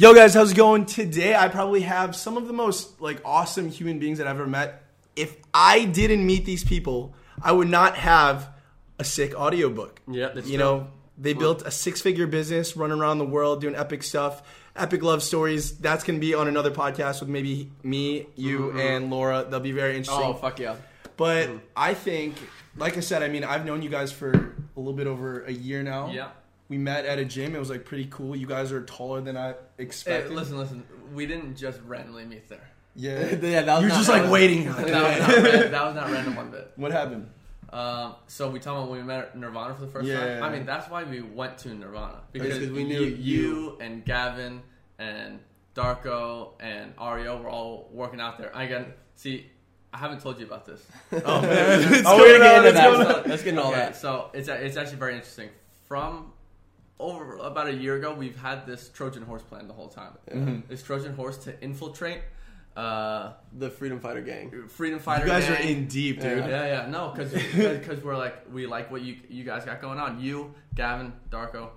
Yo guys, how's it going? Today I probably have some of the most like awesome human beings that I've ever met. If I didn't meet these people, I would not have a sick audiobook. Yeah, that's you true. know, they built a six-figure business, running around the world doing epic stuff, epic love stories. That's gonna be on another podcast with maybe me, you, and Laura. They'll be very interesting. Mm-hmm. Oh fuck yeah! But I think, like I said, I mean, I've known you guys for a little bit over a year now. Yeah. We met at a gym. It was like pretty cool. You guys are taller than I Hey, expected. listen, listen. We didn't just randomly meet there. Yeah. Yeah, that was You're not- just that like was- waiting. That was, not that was not random one bit. what happened? Um, so we talking about when we met at Nirvana for the first Yeah. time. I mean, that's why we went to Nirvana because 'cause we knew you, you. you and Gavin and Darko and Ario were all working out there. Again, see, I haven't told you about this. Oh man. Oh, we're gonna get into It's going that. Let's get into all Okay, that. So it's it's actually very interesting. From over about a year ago, we've had this Trojan horse plan the whole time. Mm-hmm. This Trojan horse to infiltrate uh, The Freedom Fighter Gang. freedom fighter. You guys are in deep, dude. Yeah, yeah, no, because we're like we like what you you guys got going on. You, Gavin, Darko,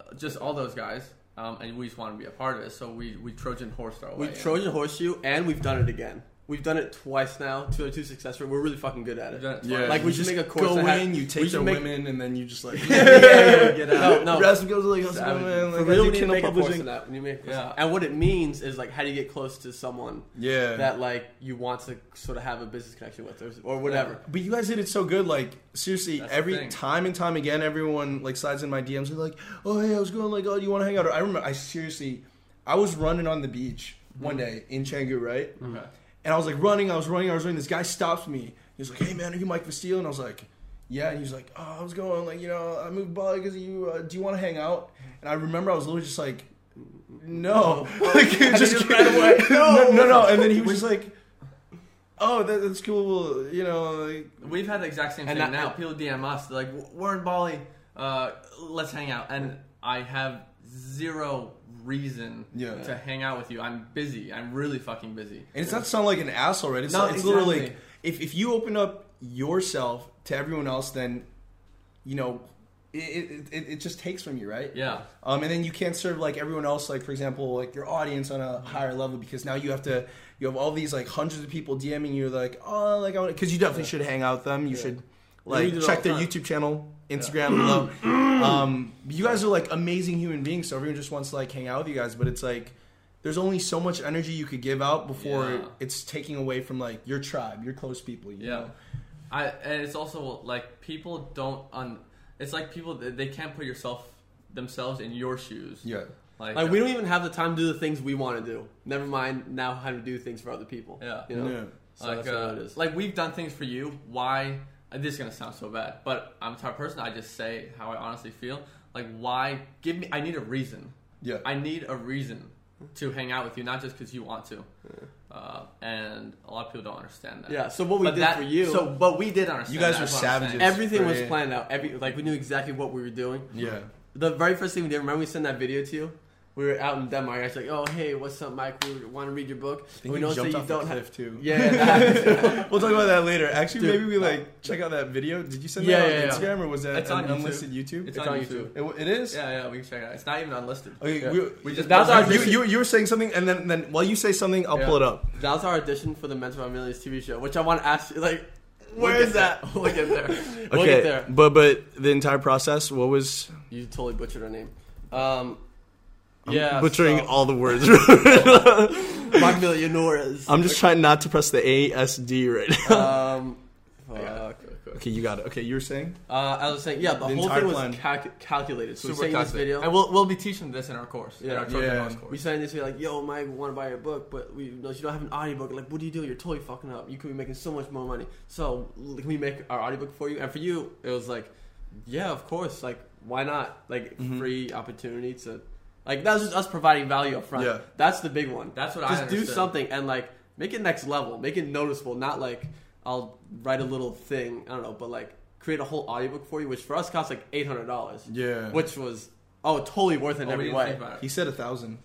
uh, just all those guys, um, and we just want to be a part of it. So we we Trojan horsed our We way. in. Trojan Horseshoe, and we've done it again. We've done it twice now. Two two success rate. We're really fucking good at it. it Yeah. Like, we you should just make a course Go that had- in, you take should their make- women, and then you just like. yeah, yeah, get out. No, The no. rest goes like, how's it Savage. going, man? For Like, I real, do we need to Kindle make a course publishing. of that. We need make. Yeah. And what it means is like how do you get close to someone Yeah. that like you want to sort of have a business connection with or, or whatever. But you guys did it so good. Like seriously, That's every time and time again, everyone like slides in my DMs. They're like, "Oh hey, I was going like, oh, do you want to hang out?" Or I remember, I seriously, I was running on the beach one day in Canggu, right? Okay. And I was like running, I was running, I was running. This guy stops me. He was like, "Hey man, are you Mike Vestil?" And I was like, "Yeah." And he was like, "Oh, I was going like, you know, I moved Bali because you. Uh, do you want to hang out?" And I remember I was literally just like, "No," like just, just ran away. no, no, no. And then he was just like, "Oh, that, that's cool. You know, like, We've had the exact same thing that- now. People DM us, they're like, "We're in Bali, uh, let's hang out." And I have zero reason Yeah. to hang out with you. I'm busy. I'm really fucking busy. And it's not sound like an asshole, right? It's, No, it's literally exactly. if, if you open up yourself to everyone else, then you know it, it, it, just takes from you, right? Yeah. Um, and then you can't serve like everyone else, like for example, like your audience on a higher level because now you have to you have all these like hundreds of people DMing you like oh like I want because you definitely should hang out with them. You should like we do it all check the their time. YouTube channel, Instagram below. um, you guys are like amazing human beings, so everyone just wants to like hang out with you guys, but it's like. There's only so much energy you could give out before Yeah. it's taking away from like your tribe, your close people. You Yeah. know? I and it's also like people don't un. It's like people they they can't put yourself themselves in your shoes. yeah. Like, Like we don't even have the time to do the things we want to do. Never mind now how to do things for other people. Yeah. You know? Yeah. So like, that's uh, what it is. like we've done things for you. Why? This is gonna sound so bad, but I'm the type of person. I just say how I honestly feel. Like, why? Give me. I need a reason. Yeah. I need a reason to hang out with you, not just because you want to. Uh, and a lot of people don't understand that. Yeah. So what we But did that- for you, So, but we did understand. You guys that, were is what I'm saying. savages. everything was planned out. Every like we knew exactly what we were doing. Yeah. The very first thing we did, remember we sent that video to you? We were out in Denmark. I was like, "Oh, hey, what's up, Mike? We want to read your book." I think we you noticed jumped that you the don't have. cliff too. Yeah, yeah, that- We'll talk about that later. Actually, Dude. maybe we like check out that video. Did you send Yeah, that yeah, on yeah. Instagram or was that It's on an YouTube. unlisted YouTube? It's, It's on, on YouTube. YouTube. It, it is. Yeah, yeah, we can check it out. It's not even unlisted. Okay, Yeah. we, We just That's our you, you, you were saying something, and then, then while you say something, I'll Yeah. pull it up. that was our audition for the Mental Health Millions TV show, which I want to ask you, like, We'll is that? there. We'll get there. We'll get there. but but the entire process, what was? You totally butchered her name. Um, I'm yeah, butchering so- all the words. Mark Millionaires. I'm just trying not to press the ASD right now. Um, fuck. okay, you got it. Okay, you were saying. Uh, I was saying, yeah, the, The whole entire thing was plan. calc- calculated. So Super we sent this video. And we'll, we'll be teaching this in our course. In Yeah. our Trojan Yeah. Horse we course. sent this, we're like, yo, Mike, we want to buy your book, but we you, know, you don't have an audiobook. Like, what do you do? You're totally fucking up. You could be making so much more money. So, can we make our audiobook for you? And for you, it was like, yeah, of course. Like, why not? Like, Mhm. free opportunity to, like, that's just us providing value up front. Yeah. That's the big one. That's what I just do something and like make it next level, make it noticeable. Not like I'll write a little thing. I don't know, but like create a whole audiobook for you, which for us cost like eight hundred dollars, Yeah. which was oh totally worth it in Oh, every way. it. He said a thousand.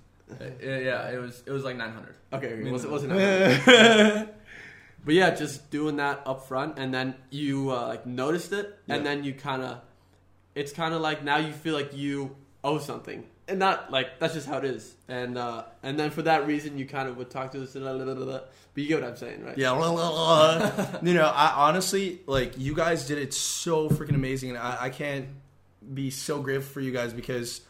Yeah, yeah, it was it was like 900. Okay, okay, was it wasn't. that But yeah, just doing that up front, and then you uh, like noticed it, and then you kind of, it's kind of like now you feel like you owe something, and not like that's just how it is. And uh, and then for that reason, you kind of would talk to us, blah, blah, blah, blah. but you get what I'm saying, right? Yeah, you know, I honestly like you guys did it so freaking amazing, and I, I can't be so grateful for you guys because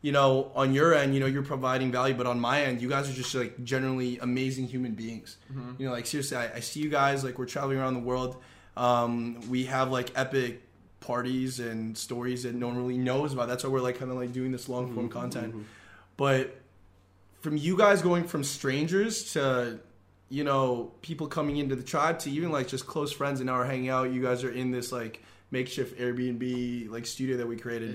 you know on your end, you know you're providing value, but on my end, you guys are just like generally amazing human beings. You know, like seriously, I, I see you guys like we're traveling around the world. Um, we have like epic parties and stories that no one really knows about. That's why we're like kind of like doing this long form mm-hmm. content. Mm-hmm. But from you guys going from strangers to you know people coming into the tribe to even like just close friends and now we're hanging out you guys are in this like makeshift airbnb like studio that we created.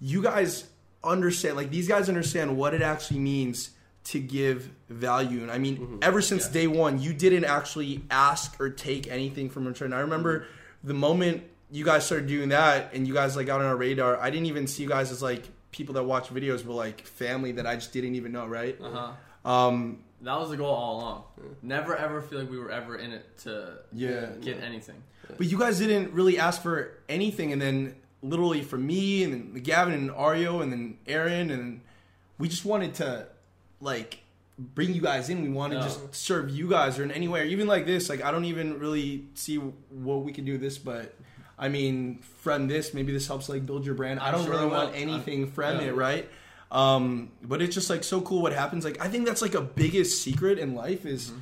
You guys understand like these guys understand what it actually means to give value. And i mean mm-hmm. ever since Yeah. day one you didn't actually ask or take anything from return i remember the moment you guys started doing that and you guys like got on our radar i didn't even see you guys as like people that watch videos but like family that i just didn't even know right uh-huh. um That was the goal all along. Never ever feel like we were ever in it to Yeah. get anything. But you guys didn't really ask for anything, and then literally for me and then Gavin and Ario and then Aaron and we just wanted to like bring you guys in. We wanted to Yeah. just serve you guys or in any way, or even like this. Like I don't even really see what we can do this, but I mean from this maybe this helps like build your brand. I don't sure really it will. want anything from yeah. it, right? Um, but it's just like so cool what happens. Like I think that's like a biggest secret in life is Mm-hmm.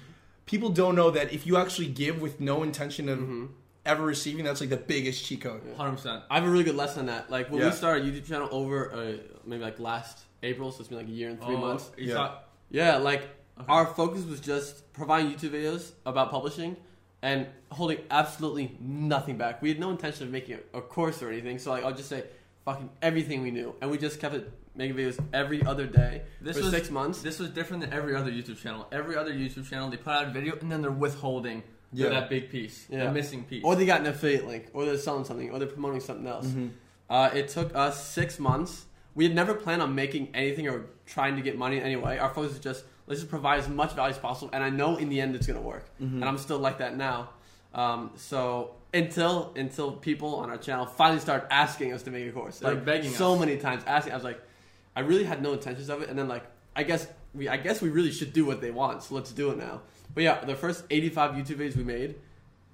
people don't know that if you actually give with no intention of Mm-hmm. ever receiving, that's like the biggest cheat code. Hundred percent. I have a really good lesson on that. Like when Yeah. we started YouTube channel over uh, maybe like last April, so it's been like a year and three Oh, months. Yeah. Yeah, like our focus was just providing YouTube videos about publishing and holding absolutely nothing back. We had no intention of making a, a course or anything, so like I'll just say fucking everything we knew, and we just kept it making videos every other day This for was- six months. This was different than every other YouTube channel. Every other YouTube channel, they put out a video and then they're withholding Yeah. that big piece, Yeah. the missing piece. or they got an affiliate link, or they're selling something, or they're promoting something else. Uh, it took us six months. We had never planned on making anything or trying to get money anyway. Our focus is just let's just provide as much value as possible, and I know in the end it's gonna work. And I'm still like that now. Um, so until until people on our channel finally start asking us to make a course, They're like begging so us. many times asking, I was like, I really had no intentions of it, and then like I guess we I guess we really should do what they want, so let's do it now. But yeah, the first 85 YouTube videos we made.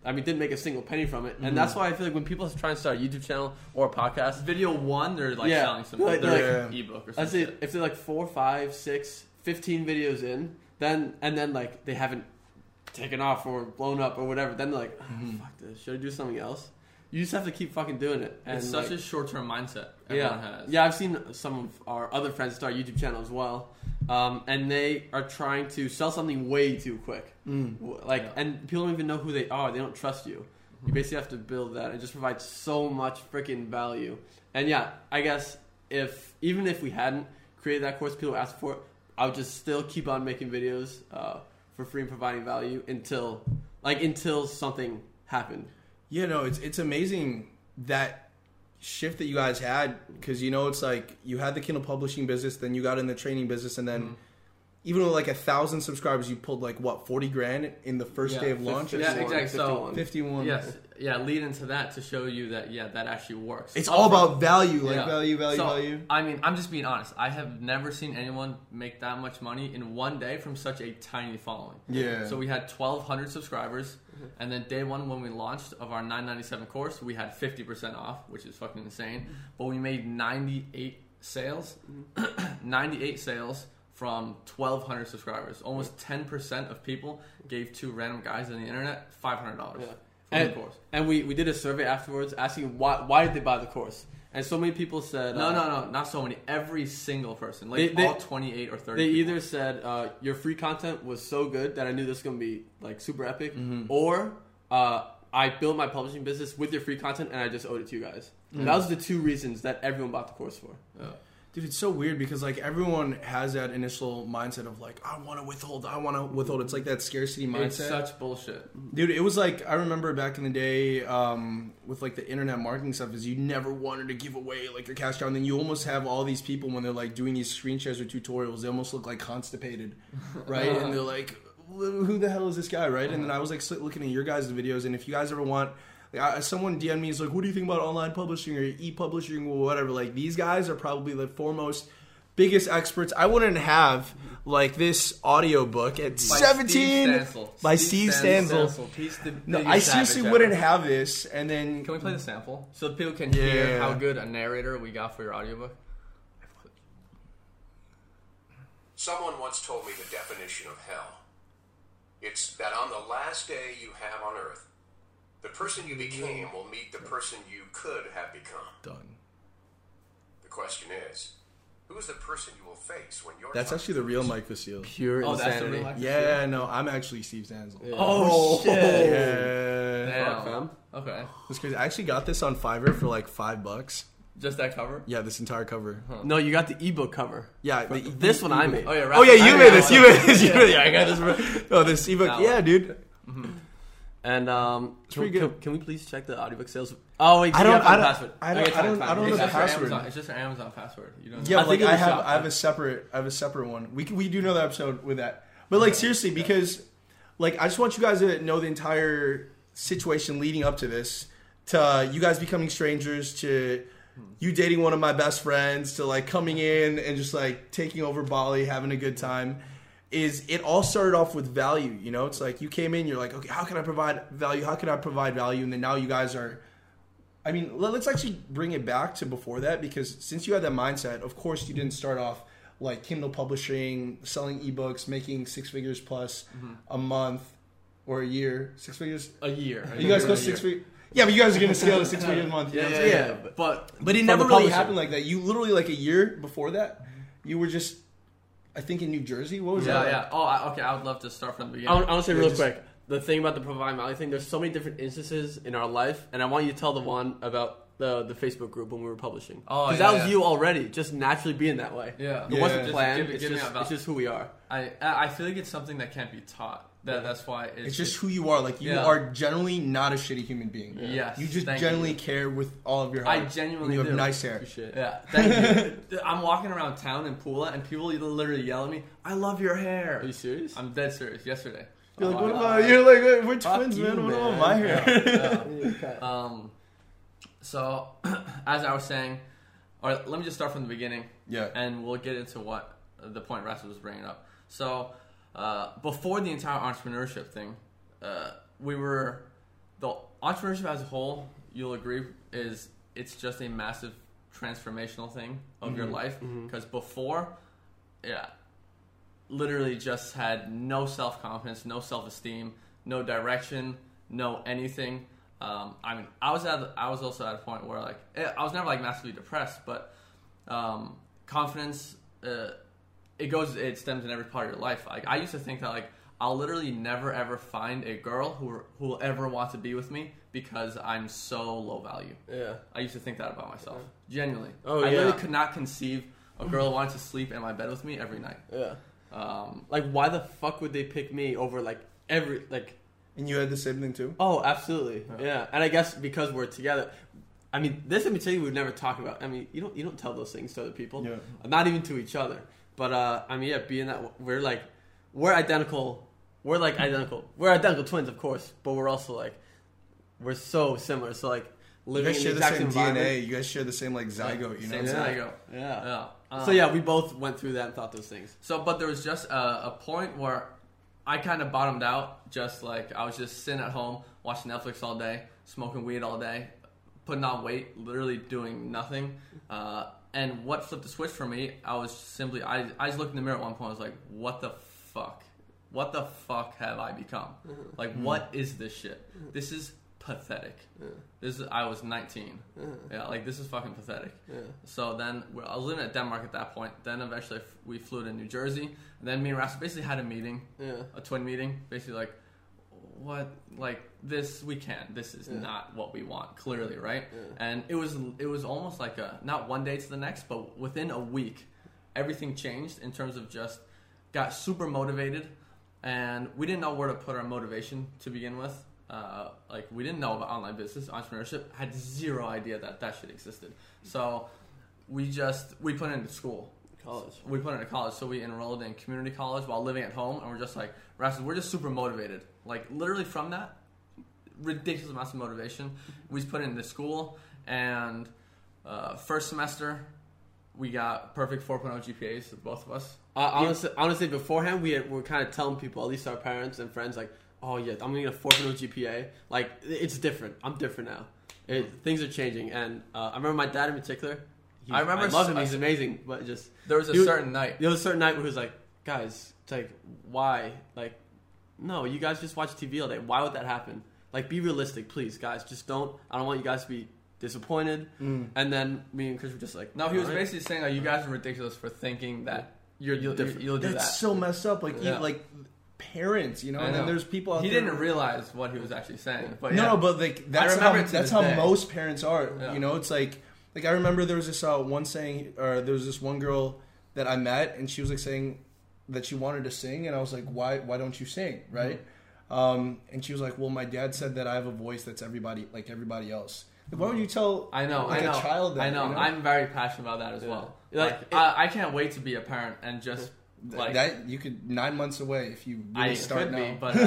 I mean, didn't make a single penny from it, and mm-hmm. that's why I feel like when people try and start a YouTube channel or a podcast, video one, they're like Yeah. selling some Like- their like- ebook or I'd something. say if they're like four, five, six, 15 videos in, then and then like they haven't taken off or blown up or whatever, then they're like, oh, fuck this, should I do something else? You just have to keep fucking doing it. And It's such like, a short-term mindset everyone yeah, has. yeah. I've seen some of our other friends start YouTube channels as well, um, and they are trying to sell something way too quick. W- Like, Yeah. and people don't even know who they are. They don't trust you. You basically have to build that and just provide so much freaking value. And yeah, I guess if even if we hadn't created that course, people asked for it, I would just still keep on making videos uh, for free and providing value until like until something happened. Yeah, no, it's it's amazing that shift that you guys had because you know it's like you had the Kindle publishing business, then you got in the training business, and then Mm-hmm. even with like a thousand subscribers, you pulled like what forty grand in the first Yeah, day of launch. or yeah, something? exactly. So- 51. fifty one. Yes, yeah. Lead into that to show you that yeah, that actually works. it's all about value, like Yeah. value, value, So, value. I mean, I'm just being honest. I have never seen anyone make that much money in one day from such a tiny following. Yeah. So we had 1,200 subscribers, mm-hmm. and then day one when we launched of our 997 course, we had 50% off, which is fucking insane. Mm-hmm. But we made 98 sales, mm-hmm. 98 sales from 1,200 subscribers. Almost 10% of people gave two random guys on the internet $500 Yeah. And- the course. And we, we did a survey afterwards asking why why did they buy the course? And so many people said No, uh, no, no, not so many. Every single person, like They- they- all 28 or 30. They people. either said uh, your free content was so good that I knew this was gonna be like super epic, Mm-hmm. or uh, I built my publishing business with your free content and I just owed it to you guys. And that was the two reasons that everyone bought the course for. Yeah. Dude, it's so weird because like everyone has that initial mindset of like I want to withhold, I want to withhold. It's like that scarcity mindset. It's such bullshit. Dude, it was like I remember back in the day um, with like the internet marketing stuff is you never wanted to give away like your cash cow, and then you almost have all these people when they're like doing these screen shares or tutorials, they almost look like constipated, right? and they're like, who the hell is this guy, right? And then I was like looking at your guys' videos, and if you guys ever want. Like, I, someone DM me is like, "What do you think about online publishing or e-publishing or whatever?" Like these guys are probably the foremost biggest experts. I wouldn't have like this audiobook at By 17 Steve by Steve Stansel. He's No, I seriously savage wouldn't ever. have this and then Can we play the sample so people can Yeah. hear how good a narrator we got for your audiobook? Someone once told me the definition of hell. It's that on the last day you have on earth, the person you became will meet the person you could have become. done. The question is, who is the person you will face when you're That's actually the real Mike Vestil. Pure Oh, that's the insanity. real Mike Yeah, no, I'm actually Steve Stansel. Oh, oh shit. Yeah. Damn. Fuck, fam. Okay. That's crazy. I actually got this on Fiverr for like five bucks. Just that cover? Yeah, this entire cover. No, you got the ebook cover. Yeah, the- This one I made. Oh, yeah, Oh yeah, you made this. You made this. You made, yeah, I got this. Bro. Oh, this ebook. That Yeah, one. dude. Mm-hmm. And um, can. Can, can we please check the audiobook sales? Oh wait, I don't- have I don't- password. I don't- Okay, I don't- I don't know It's the password. Amazon, it's just your Amazon password. You don't Yeah, I like I have, shop- I have a separate, I have a separate one. We can- we do another episode with that. But like seriously, because like I just want you guys to know the entire situation leading up to this, to uh, you guys becoming strangers, to you dating one of my best friends, to like coming in and just like taking over Bali, having a good time. Is it all started off with value? You know, it's like you came in, you're like, okay, how can I provide value? How can I provide value? And then now you guys are I mean, let- let's actually bring it back to before that because since you had that mindset, of course, you didn't start off like Kindle publishing, selling ebooks, making six figures plus mm-hmm. a month or a year. Six figures. A year. You guys go six figures. Yeah, but you guys are gonna scale to six figures a month. You know Yeah, I'm yeah, yeah. But But it never really happened like that. You literally like a year before that, you were just, I think, in New Jersey. What was yeah, that? yeah. Oh, I, okay. I would love to start from the I beginning. want, I want to say Yeah, real just- quick the thing about the provide value thing. There's so many different instances in our life, and I want you to tell the one about the the Facebook group when we were publishing. Oh, because yeah, that was yeah. you already, just naturally being that way. Yeah. it wasn't planned. Just give- it's, give just, a val- it's just who we are. I I feel like it's something that can't be taught. That that's why it's, It's just who you are. Like you Yeah. are generally not a shitty human being. Yes, You just thank generally you. care with all of your heart. I genuinely and you have do. nice hair. Appreciate it. Yeah, thank you. I'm walking around town in Pula, and people literally yell at me, "I love your hair." Are you serious? I'm dead serious. Yesterday. You're like, Oh, what I- about you're like wait, we're Fuck twins, you, man. What man. about my hair? Yeah. Um, so as I was saying, or let me just start from the beginning, Yeah. and we'll get into what the point Russell was bringing up. So uh, before the entire entrepreneurship thing, uh, we were the entrepreneurship as a whole. You'll agree is it's just a massive transformational thing of your life because before, yeah, literally just had no self confidence, no self esteem, no direction, no anything. Um, I mean, I was at I was also at a point where like eh, I was never like massively depressed, but um, confidence uh, it goes it stems in every part of your life. Like I used to think that like I'll literally never ever find a girl who who will ever want to be with me because I'm so low value. Yeah. I used to think that about myself. Genuinely. Oh, yeah. I yeah. literally could not conceive a girl wanting to sleep in my bed with me every night. Yeah. Um, Like, why the fuck would they pick me over like every like? And you had the same thing too. Oh, absolutely. Yeah. And I guess because we're together. I mean, this in particular we've never talked about. I mean, you don't you don't tell those things to other people, Yeah. not even to each other. But uh, I mean, yeah, being that we're like we're identical, we're like identical. We're identical twins, of course, but we're also like we're so similar. So like You living guys in share the the exact same. DNA. You guys share the same like zygote. You know. same what I'm zygote. Yeah. Yeah. Um, So yeah, we both went through that and thought those things. So, but there was just a, a point where I kind of bottomed out. Just like I was just sitting at home watching Netflix all day, smoking weed all day, putting on weight, literally doing nothing. Uh, and what flipped the switch for me? I was simply I I just looked in the mirror at one point. I was like, what the fuck? What the fuck have I become? Mm-hmm. Like, mm-hmm. what is this shit? Mm-hmm. This is pathetic. This is I was 19. Yeah, like this is fucking pathetic. Yeah. So then I was living at Denmark at that point. Then eventually we flew to New Jersey. And then me and Ras basically had a meeting, Yeah. a twin meeting. Basically like, what, like this we can't. This is Yeah. not what we want. Clearly, right? Yeah. And it was it was almost like a not one day to the next, but within a week, everything changed in terms of just got super motivated, and we didn't know where to put our motivation to begin with. Uh, like we didn't know about online business, entrepreneurship. Had zero idea that that shit existed. So we just we put it into school. College. We put it into college, so we enrolled in community college while living at home, and we're just like, we're just super motivated. Like literally from that, ridiculous amounts of motivation. We put it into school, and uh, first semester, we got perfect 4.0 GPAs, both of us. Uh, honestly, honestly, beforehand we had, were kind of telling people, at least our parents and friends, like, "Oh yeah, I'm gonna get a 4.0 GPA." Like, it's different. I'm different now. It, things are changing, and uh, I remember my dad in particular. he- I remember I love him. He's amazing, but just There was a was- certain night. there was a certain night where he was like, "Guys, it's like, why? Like, no, you guys just watch TV all day. Why would that happen? Like, be realistic, please, guys. Just don't. I don't want you guys to be disappointed." Mm. And then me and Chris were just like, No, he was "All right." basically saying, like, you guys are ridiculous for thinking that you're, you'll, you'll, you'll do That's that. so messed up. Like, Yeah. you, like parents, you know. I And then there's people out He there. didn't realize what he was actually saying. But no, yeah. no, but like that's how that's how day. most parents are. Yeah. You know, it's like like I remember there was this uh, one saying, or there was this one girl that I met, and she was like saying that she wanted to sing, and I was like, why why don't you sing, Mm-hmm. Right? Um, and she was like, well, my dad said that I have a voice that's everybody like everybody else. Like, why would you tell? I know, like I know. a child that, I know. you know? I'm very passionate about that as Yeah. well. Like, Like, it- I, I can't wait to be a parent and just Th- like that you could nine months away if you really I start could now. be, but uh,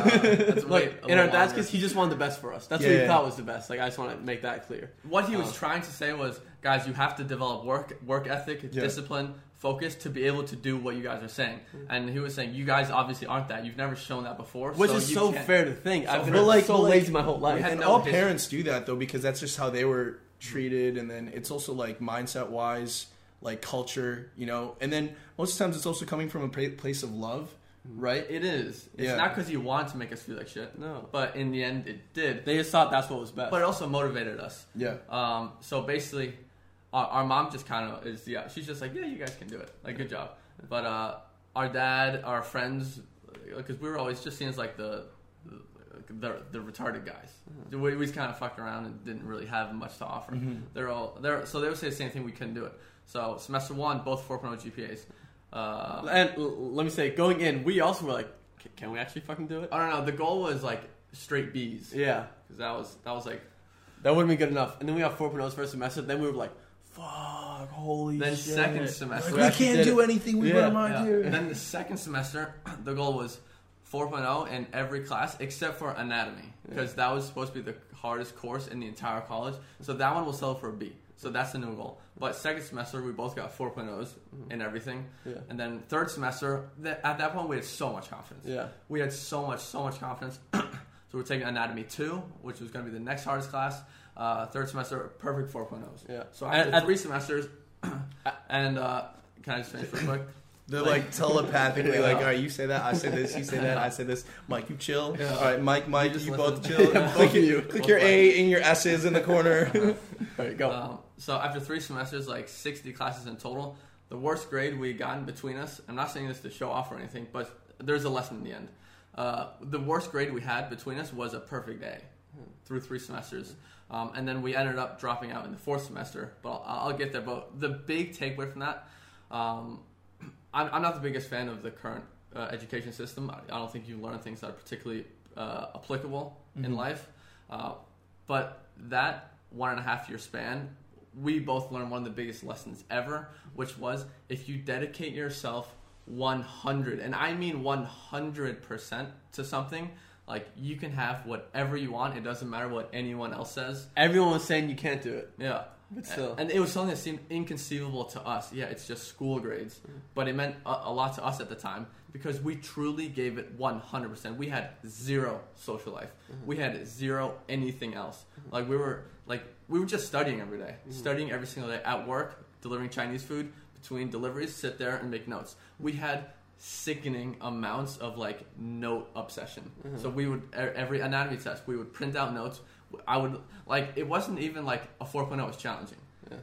let's wait. Like a in our little dad's longer. he just wanted the best for us. That's Yeah, what he yeah. thought was the best. Like I just want to make that clear. What he was Um, trying to say was, guys, you have to develop work work ethic, Yeah. discipline, focus to be able to do what you guys are saying. And he was saying, you guys obviously aren't that. You've never shown that before. Which so is you so can't- fair to think. I've been like- so like, lazy my whole life. and no all history. parents do that though because that's just how they were treated and then it's also like mindset wise like culture you know and then most of the times it's also coming from a place of love right It is. It's Yeah. not because you want to make us feel like shit. No. But in the end, it did. They just thought that's what was best. But it also motivated us. yeah Um, so basically, our, our mom just kind of is yeah. She's just like, yeah, you guys can do it. Like, good job. But uh, our dad, our friends, because we were always just seen as like the the, the retarded guys. We, we just kind of fucked around and didn't really have much to offer. They're all they're so they would say the same thing. We couldn't do it. So semester one, both 4.0 GPAs. Uh, and l- let me say, going in, we also were like, "Can- can we actually fucking do it? I don't know. The goal was like straight B's. Yeah, Because that was that was like that wouldn't be good enough. And then we got 4.0s first semester. Then we were like, fuck, holy then shit. second semester. we actually can't did do it. anything we Yeah, put our mind Yeah. here And then the second semester, the goal was 4.0 in every class except for anatomy because that was supposed to be the hardest course in the entire college. So that one will sell for a B. So that's the new goal. But second semester, we both got 4.0s mm-hmm. in everything. Yeah. And then third semester, th- at that point, we had so much confidence. Yeah. We had so much, so much confidence. so we're taking anatomy 2, which was going to be the next hardest class. Uh, third semester, perfect 4.0s. Yeah. So after And- and- three semesters, and uh, can I just finish real quick? they're like telepathically Yeah. like all right you say that i say this you say that i say this mike you chill Yeah. all right mike mike just you, both chill Yeah, click, both of your, you. click your a in your s's in the corner All right, go. Um, so after three semesters, like 60 classes in total, the worst grade we gotten between us. I'm not saying this to show off or anything, but there's a lesson in the end. Uh, the worst grade we had between us was a perfect A through three semesters. Um, and then we ended up dropping out in the fourth semester, but I'll, I'll get there. But the big takeaway from that, um, I'm, I'm not the biggest fan of the current uh, education system. I, I don't think you learn things that are particularly uh, applicable in life. Uh, but that one and a half year span, we both learned one of the biggest lessons ever, which was if you dedicate yourself 100, and I mean 100% to something, like you can have whatever you want. It doesn't matter what anyone else says. Everyone was saying you can't do it. Yeah. But still. And it was something that seemed inconceivable to us. Yeah, it's just school grades. Mm-hmm. But it meant a, a lot to us at the time because we truly gave it 100%. We had zero social life. Mm-hmm. We had zero anything else. Mm-hmm. Like we were like we were just studying every day. Studying every single day at work, delivering Chinese food, between deliveries, sit there and make notes. We had sickening amounts of like note obsession. So we would every anatomy test, we would print out notes. I would like it wasn't even like a 4.0 was challenging. Yeah.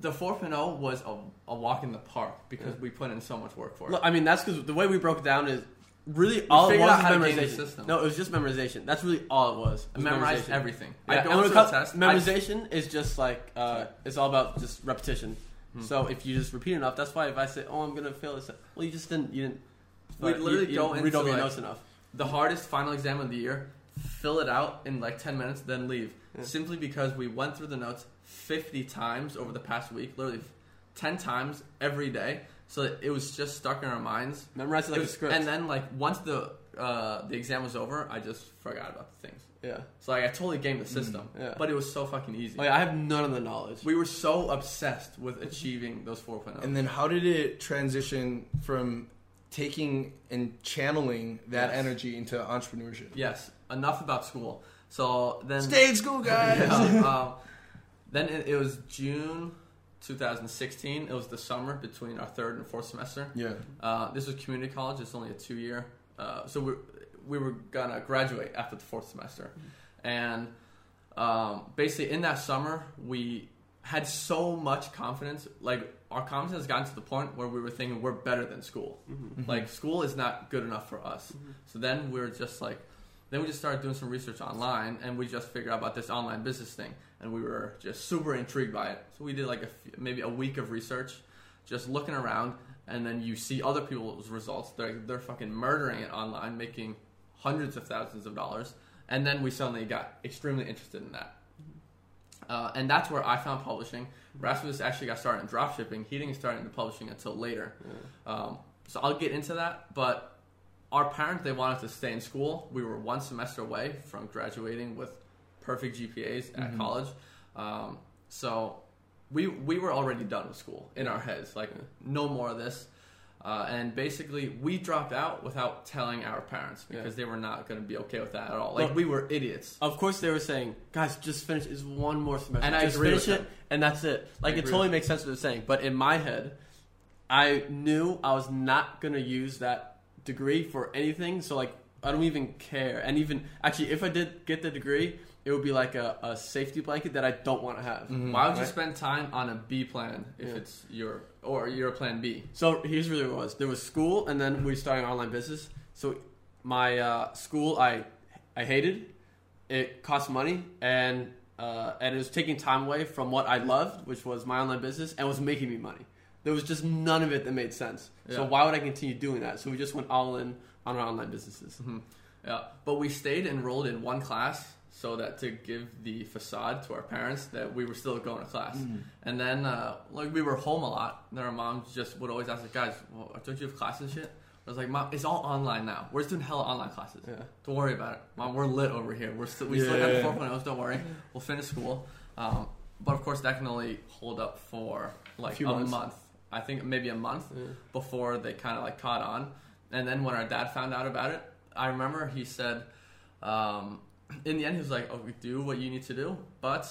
The 4.0 was a, a walk in the park because we put in so much work for it. Look, I mean, that's because the way we broke it down is really all it was out how to was game the memorization. No, it was just memorization. That's really all it was. I was memorized memorization. everything. Yeah, I go it a test. I- memorization is just like uh, it's all about just repetition. Hmm. So if you just repeat enough, that's why if I say, "Oh, I'm gonna fail this," well, you just didn't. You didn't. You- literally you go into, like- notes enough. the hardest final exam of the year, fill it out in like 10 minutes, then leave. Yeah. Simply because we went through the notes 50 times over the past week, literally 10 times every day. So that it was just stuck in our minds. Memorize it like It a script. And then like once the uh, the exam was over, I just forgot about the things. Yeah. So like I totally gamed the system, yeah. but it was so fucking easy. Like I have none of the knowledge. we were so obsessed with achieving those 4.0. And then how did it transition from taking and channeling that Yes. energy into entrepreneurship? yes, enough about school. So then Stay in school, guys. Yeah, um, then it, it was June 2016. It was the summer between our third and fourth semester. yeah. Uh, this was community college. It's only a two year. Uh, so we we were gonna graduate after the fourth semester, mm-hmm. and um, basically in that summer we had so much confidence. Like our confidence has gotten to the point where we were thinking we're better than school. Mm-hmm. Like school is not good enough for us. Mm-hmm. So then we were just like, then we just started doing some research online, and we just figured out about this online business thing, and we were just super intrigued by it. So we did like a few, maybe a week of research, just looking around, and then you see other people's results. They're they're fucking murdering it online, making hundreds of thousands of dollars, and then we suddenly got extremely interested in that. Uh, and that's where I found publishing. Rasmus actually got started in dropshipping. He didn't start into publishing until later. Um, so I'll get into that. But our parents, they wanted to stay in school. We were one semester away from graduating with perfect GPAs at college. Um, so we we were already done with school in our heads. Like no more of this. Uh, and basically, we dropped out without telling our parents because Yeah. they were not going to be okay with that at all. Like Look- we were idiots. Of course, they were saying, "Guys, just finish. Is one more semester, And I just agree finish with it, them. and that's it." Like I it totally makes sense what they're saying. But in my head, I knew I was not gonna use that degree for anything. So like, I don't even care. And even actually, if I did get the degree, it would be like a, a safety blanket that I don't want to have. Why would you spend time on a B plan if Yeah. it's your or your plan B? So here's really what it was. There was school, and then we started an online business. So my uh, school, I I hated. It cost money, and uh, and it was taking time away from what I loved, which was my online business, and was making me money. There was just none of it that made sense. So why would I continue doing that? So we just went all in on our online businesses. Mhm. Yeah, but we stayed enrolled in one class so that to give the facade to our parents that we were still going to class. And then uh, like we were home a lot. And our mom just would always ask, like, "Guys, well, don't you have class and shit?" I was like, "Mom, it's all online now. We're just doing hella online classes. Yeah. Don't worry about it, Mom. We're lit over here. We're still we still Yeah. have the 4.0s. Don't worry. We'll finish school." Um, but of course, that can only hold up for like a, few months. month. I think maybe a month Yeah. before they kind of like caught on. And then when our dad found out about it, I remember he said, um, in the end, he was like, "Oh, do what you need to do," but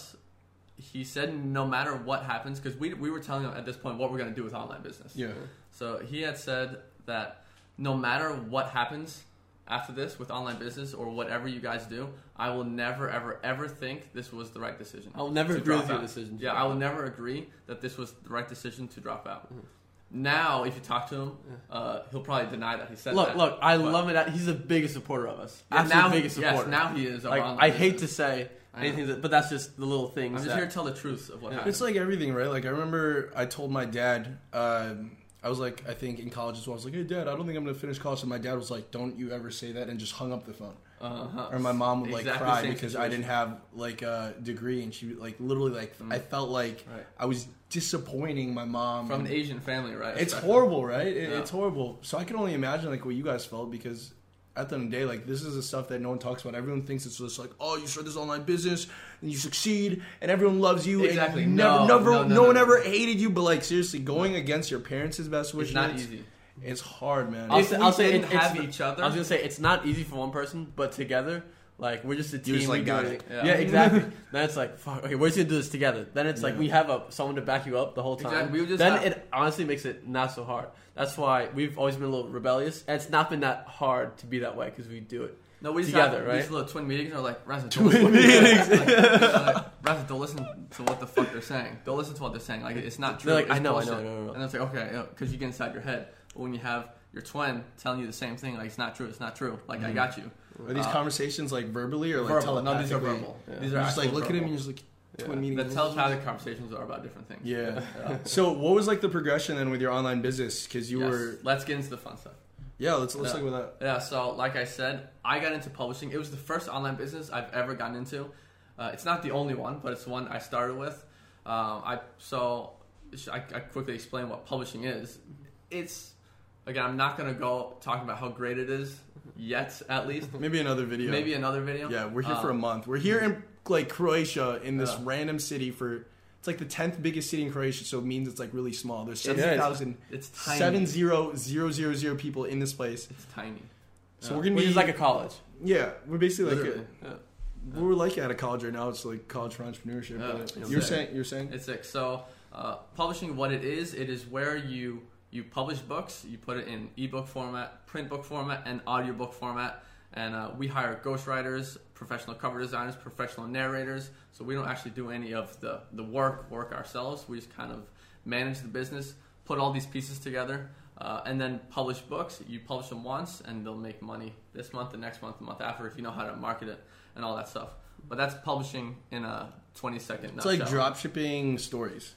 he said no matter what happens, because we we were telling him at this point what we're gonna do with online business. Yeah. So he had said that no matter what happens after this with online business or whatever you guys do, I will never, ever, ever think this was the right decision. I'll never agree with your decision Yeah, I will out. never agree that this was the right decision to drop out. Mhm. Now, if you talk to him, uh, he'll probably deny that he said Look, that. look, I but- love it. He's the biggest supporter of us. Yeah, Absolute now, biggest yes, now he is. like online I hate to say anything, that, but that's just the little things. I'm just that- here to tell the truth of what Yeah. happened. It's like everything, right? Like I remember I told my dad, um, I was like, I think in college as well. I was like, "Hey, dad, I don't think I'm gonna finish college." And my dad was like, "Don't you ever say that," and just hung up the phone. Uh-huh. Or my mom would like Exactly cry because I didn't have like a degree, and she like literally like Mm. I felt like Right. I was disappointing my mom. From an Asian family, right? it's Especially. horrible, right? It, Yeah. It's horrible. So I can only imagine like what you guys felt because at the end of the day, like this is the stuff that no one talks about. Everyone thinks it's just like, oh, you start this online business and you succeed and everyone loves you. Exactly. And No, never, never, no, no, no, one ever hated you. But like seriously, going against your parents' best wishes, It's not easy. It's hard, man. I'll If say, I'll say didn't it- it's have not- each other- I was gonna say it's not easy for one person, but together, like we're just a team. just, like, got it. Yeah. Yeah. exactly. then it's like, fuck. Okay, we're just gonna do this together. Then it's like Yeah. we have a someone to back you up the whole time. Exactly. We just then have- it honestly makes it not so hard. That's why we've always been a little rebellious, and it's not been that hard to be that way because we do it. No, we just Together, have right? these little twin meetings. Are like, Raza, Twin don't meetings. like, like, Raza, don't listen to what the fuck they're saying. Don't listen to what they're saying. Like, it's not true. They're like, It's I know, I know, I know, I know. And it's like, okay, because you get inside your head. But when you have your twin telling you the same thing, like, it's not true. It's not true. Like, I got you. Are these Uh, conversations like verbally or like verbal. No, these are telepathically? verbal. Yeah. These are just like actual look at him verbal. and you're just like twin Yeah. meetings. The telepathic conversations are about different things. Yeah. Yeah. So what was like the progression then with your online business? Because you Yes. were Let's get into the fun stuff. yeah. Let's let's Yeah. talk about that. Yeah, so like I said, I got into publishing. It was the first online business I've ever gotten into. Uh, it's not the only one, but it's the one I started with. Um, I so I, I quickly explain what publishing is. It's again, I'm not gonna go talking about how great it is yet, at least. Maybe another video. Maybe another video. Yeah, we're here for a Um, month. We're here in like Croatia in this Yeah. random city for. It's like the tenth biggest city in Croatia, so it means it's like really small. There's Yeah, seventy it's- thousand It's tiny. seven zero zero zero zero people in this place. It's tiny. So Yeah. we're gonna be is like a college. yeah. We're basically like Literally. Yeah. we're like at a college right now. It's like college for entrepreneurship. Yeah, but you're sick. saying you're saying It's sick. So, uh, publishing, what it is, it is where you you publish books, you put it in ebook format, print book format, and audiobook format. And uh, we hire ghostwriters, professional cover designers, professional narrators. So we don't actually do any of the the work work ourselves. We just kind of manage the business, put all these pieces together, uh, and then publish books. You publish them once, and they'll make money this month, the next month, the month after, if you know how to market it and all that stuff. But that's publishing in a twenty second. it's like drop shipping stories.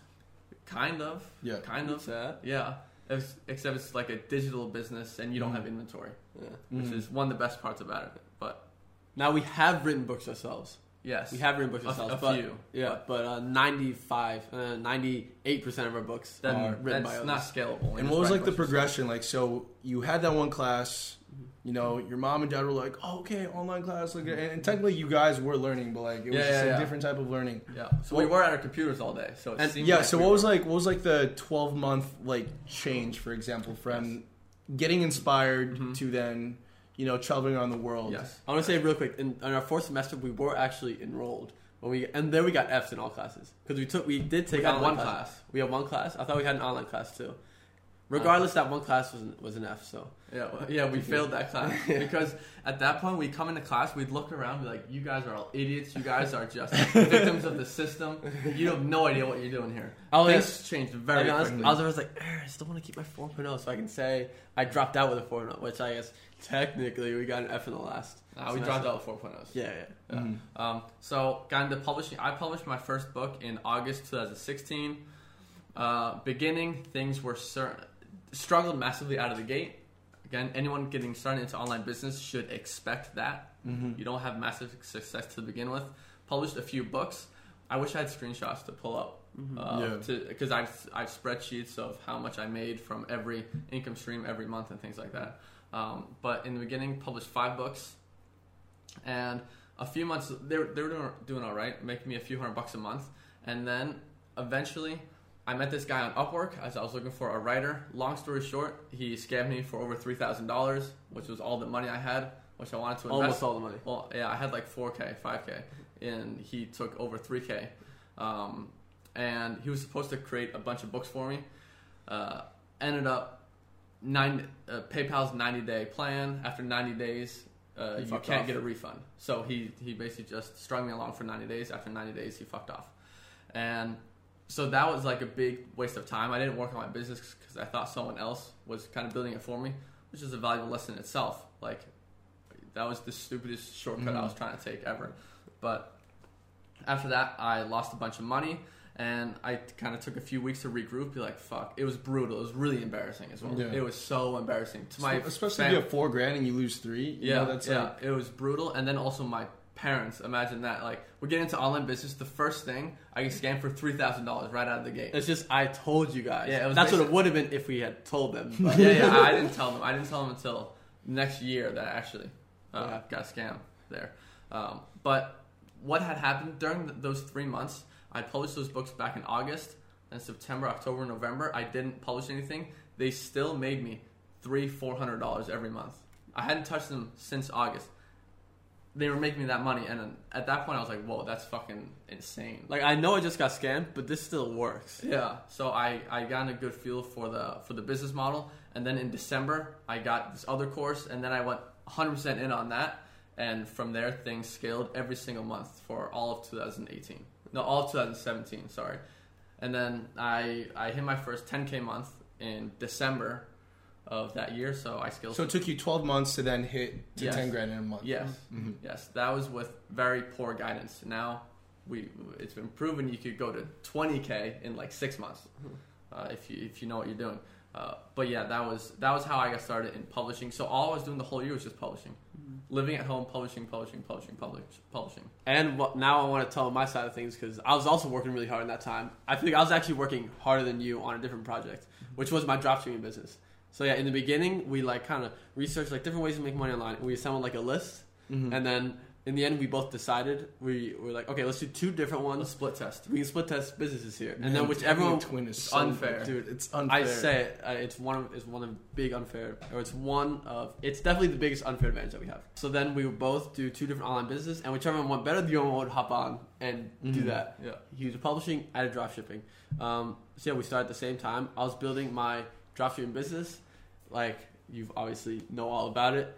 Kind of. Yeah. Kind of. Yeah. It's, except it's like a digital business and you don't Mhm. have inventory, Yeah. which Mhm. is one of the best parts about it. But Now we have written books ourselves. yes, We have written books ourselves. a but, few. Yeah, but uh, 95, uh, 98% of our books Then are written by that's others. not scalable. And what was like the books yourself. progression? Like, so you had that one class, you know, your mom and dad were like, oh, okay, online class. Like, and, technically you guys were learning, but like, it was Yeah, just yeah, a yeah. different type of learning. Yeah. So we were at our computers all day. So it And- seemed Yeah. like So we what were- was like, what was like the 12 month like change, for example, from getting inspired Mhm. to then, you know, traveling around the world? Yes. I want to say real quick, in, in our fourth semester, we were actually enrolled. When we, and then we got Fs in all classes. Because we took, we did take We had one classes. class. We had one class. I thought we had an online class too. Regardless, that one class was an, was an F. So Yeah, well, yeah, we failed that class because at that point we come into class, we'd look around, be like, "You guys are all idiots. You guys are just victims of the system. You have no idea what you're doing here." Oh, Things changed very I, mean, honestly, quickly. I was always like, "Eh, I still want to keep my 4.0 so I can say I dropped out with a 4.0, which I guess technically we got an F in the last. Uh, we semester. dropped out with 4.0s. Yeah, yeah. Yeah. Mhm. Um, so got into publishing. I published my first book in August 2016. Uh, beginning things were certain struggled massively out of the gate. Again, anyone getting started into online business should expect that. Mhm. You don't have massive success to begin with. Published a few books. I wish I had screenshots to pull up uh, Yeah. because I've I have spreadsheets of how much I made from every income stream every month and things like that. Um, but in the beginning, published five books, and a few months they were, they were doing, doing all right, making me a few hundred bucks a month, and then eventually. I met this guy on Upwork as I was looking for a writer. Long story short, he scammed me for over three thousand dollars, which was all the money I had, which I wanted to invest. Almost all the money. Well, yeah, I had like 4K, 5K, and he took over 3K. Um, and he was supposed to create a bunch of books for me. Uh, ended up nine uh, PayPal's 90 day plan. After 90 days, uh, you can't off. get a refund. So he he basically just strung me along for 90 days. After 90 days, he fucked off. And so that was like a big waste of time. I didn't work on my business because I thought someone else was kind of building it for me, which is a valuable lesson in itself. Like that was the stupidest shortcut I Mhm. was trying to take ever. But after that, I lost a bunch of money, and I kind of took a few weeks to regroup. Be like, "Fuck!" It was brutal. It was really embarrassing as well. Yeah. It was so embarrassing to my especially if you have four grand and you lose three. You yeah, know, that's yeah. like it was brutal, and then also my parents. Imagine that. Like, we're getting into online business. The first thing I get scammed for three thousand dollars right out of the gate. It's just I told you guys. Yeah, it was that's what it would have been if we had told them. but- yeah, yeah. I didn't tell them. I didn't tell them until next year that I actually uh, Yeah. got scammed there. Um, but what had happened during th- those three months? I published those books back in August, then September, October, November. I didn't publish anything. They still made me three, four hundred dollars every month. I hadn't touched them since August. They were making me that money, and then at that point, I was like, "Whoa, that's fucking insane!" Like I know I just got scammed, but this still works. Yeah. So I, I got a good feel for the for the business model, and then in December I got this other course, and then I went 100% in on that, and from there things scaled every single month for all of 2018. No, all of 2017. Sorry. And then I I hit my first 10k month in December of that year, so I scaled. so it took you twelve months to then hit to Yes. ten grand in a month. yes, Mhm. yes, that was with very poor guidance. Now we it's been proven you could go to 20k in like six months uh, if you if you know what you're doing. Uh, but yeah, that was that was how I got started in publishing. So all I was doing the whole year was just publishing, living at home, publishing, publishing, publishing, publish, publishing. And what, now I want to tell my side of things because I was also working really hard in that time. I think I was actually working harder than you on a different project, which was my dropshipping business. So yeah, in the beginning, we like kind of researched like different ways to make money online. We assembled like a list, Mhm. and then in the end, we both decided we were like, okay, let's do two different ones. split test. We can split test businesses here, and then whichever one. twin is so unfair. dude. It's unfair. I say it, uh, it's one of it's one of big unfair, or it's one of it's definitely the biggest unfair advantage that we have. So then we would both do two different online businesses, and whichever one went better, the other one would hop on and do Mhm. that. Yeah. He was publishing, I did drop shipping. Um, so yeah, we started at the same time. I was building my drop shipping business, like you've obviously know all about it.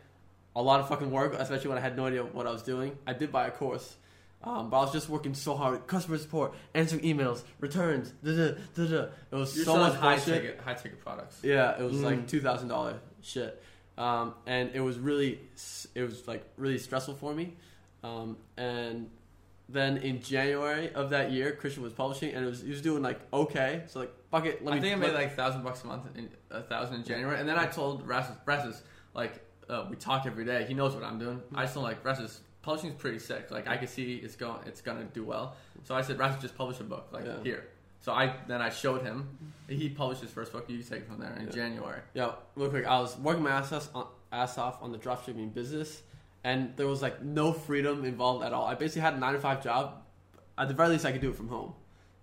A lot of fucking work, especially when I had no idea what I was doing. I did buy a course, um, but I was just working so hard. Customer support, answering emails, returns, da da da da. It was You're so much high bullshit. ticket, high ticket products. Yeah, it was Mm. like two thousand dollar shit, um, and it was really, it was like really stressful for me. Um, and then in January of that year, Christian was publishing, and it was he was doing like okay. So like fuck it, let I me. think I made let- like a thousand bucks a month, in, a thousand in January, and then I told Rasmus, Rasmus like uh, we talk every day. He knows what I'm doing. I just don't like Rasmus. Publishing's pretty sick. Like I can see it's going, it's gonna do well. So I said, Rasmus, just publish a book, like Yeah. here. So I then I showed him. He published his first book. You take it from there in Yeah. January. Yeah, real quick. I was working my ass off on, ass off on the dropshipping business, and there was like no freedom involved at all. I basically had a nine to five job. At the very least, I could do it from home,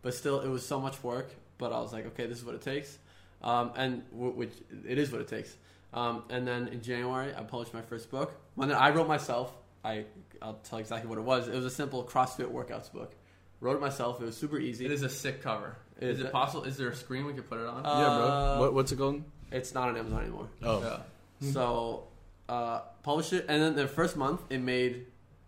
but still, it was so much work. But I was like, okay, this is what it takes, um, and w- which it is what it takes. Um, and then in January, I published my first book. One that I wrote myself. I I'll tell you exactly what it was. It was a simple CrossFit workouts book. Wrote it myself. It was super easy. It is a sick cover. Is Is, it it? possible? Is there a screen we could put it on? Uh, yeah, bro. What, what's it called? It's not on Amazon anymore. Oh, yeah. So, uh, published it, and then the first month it made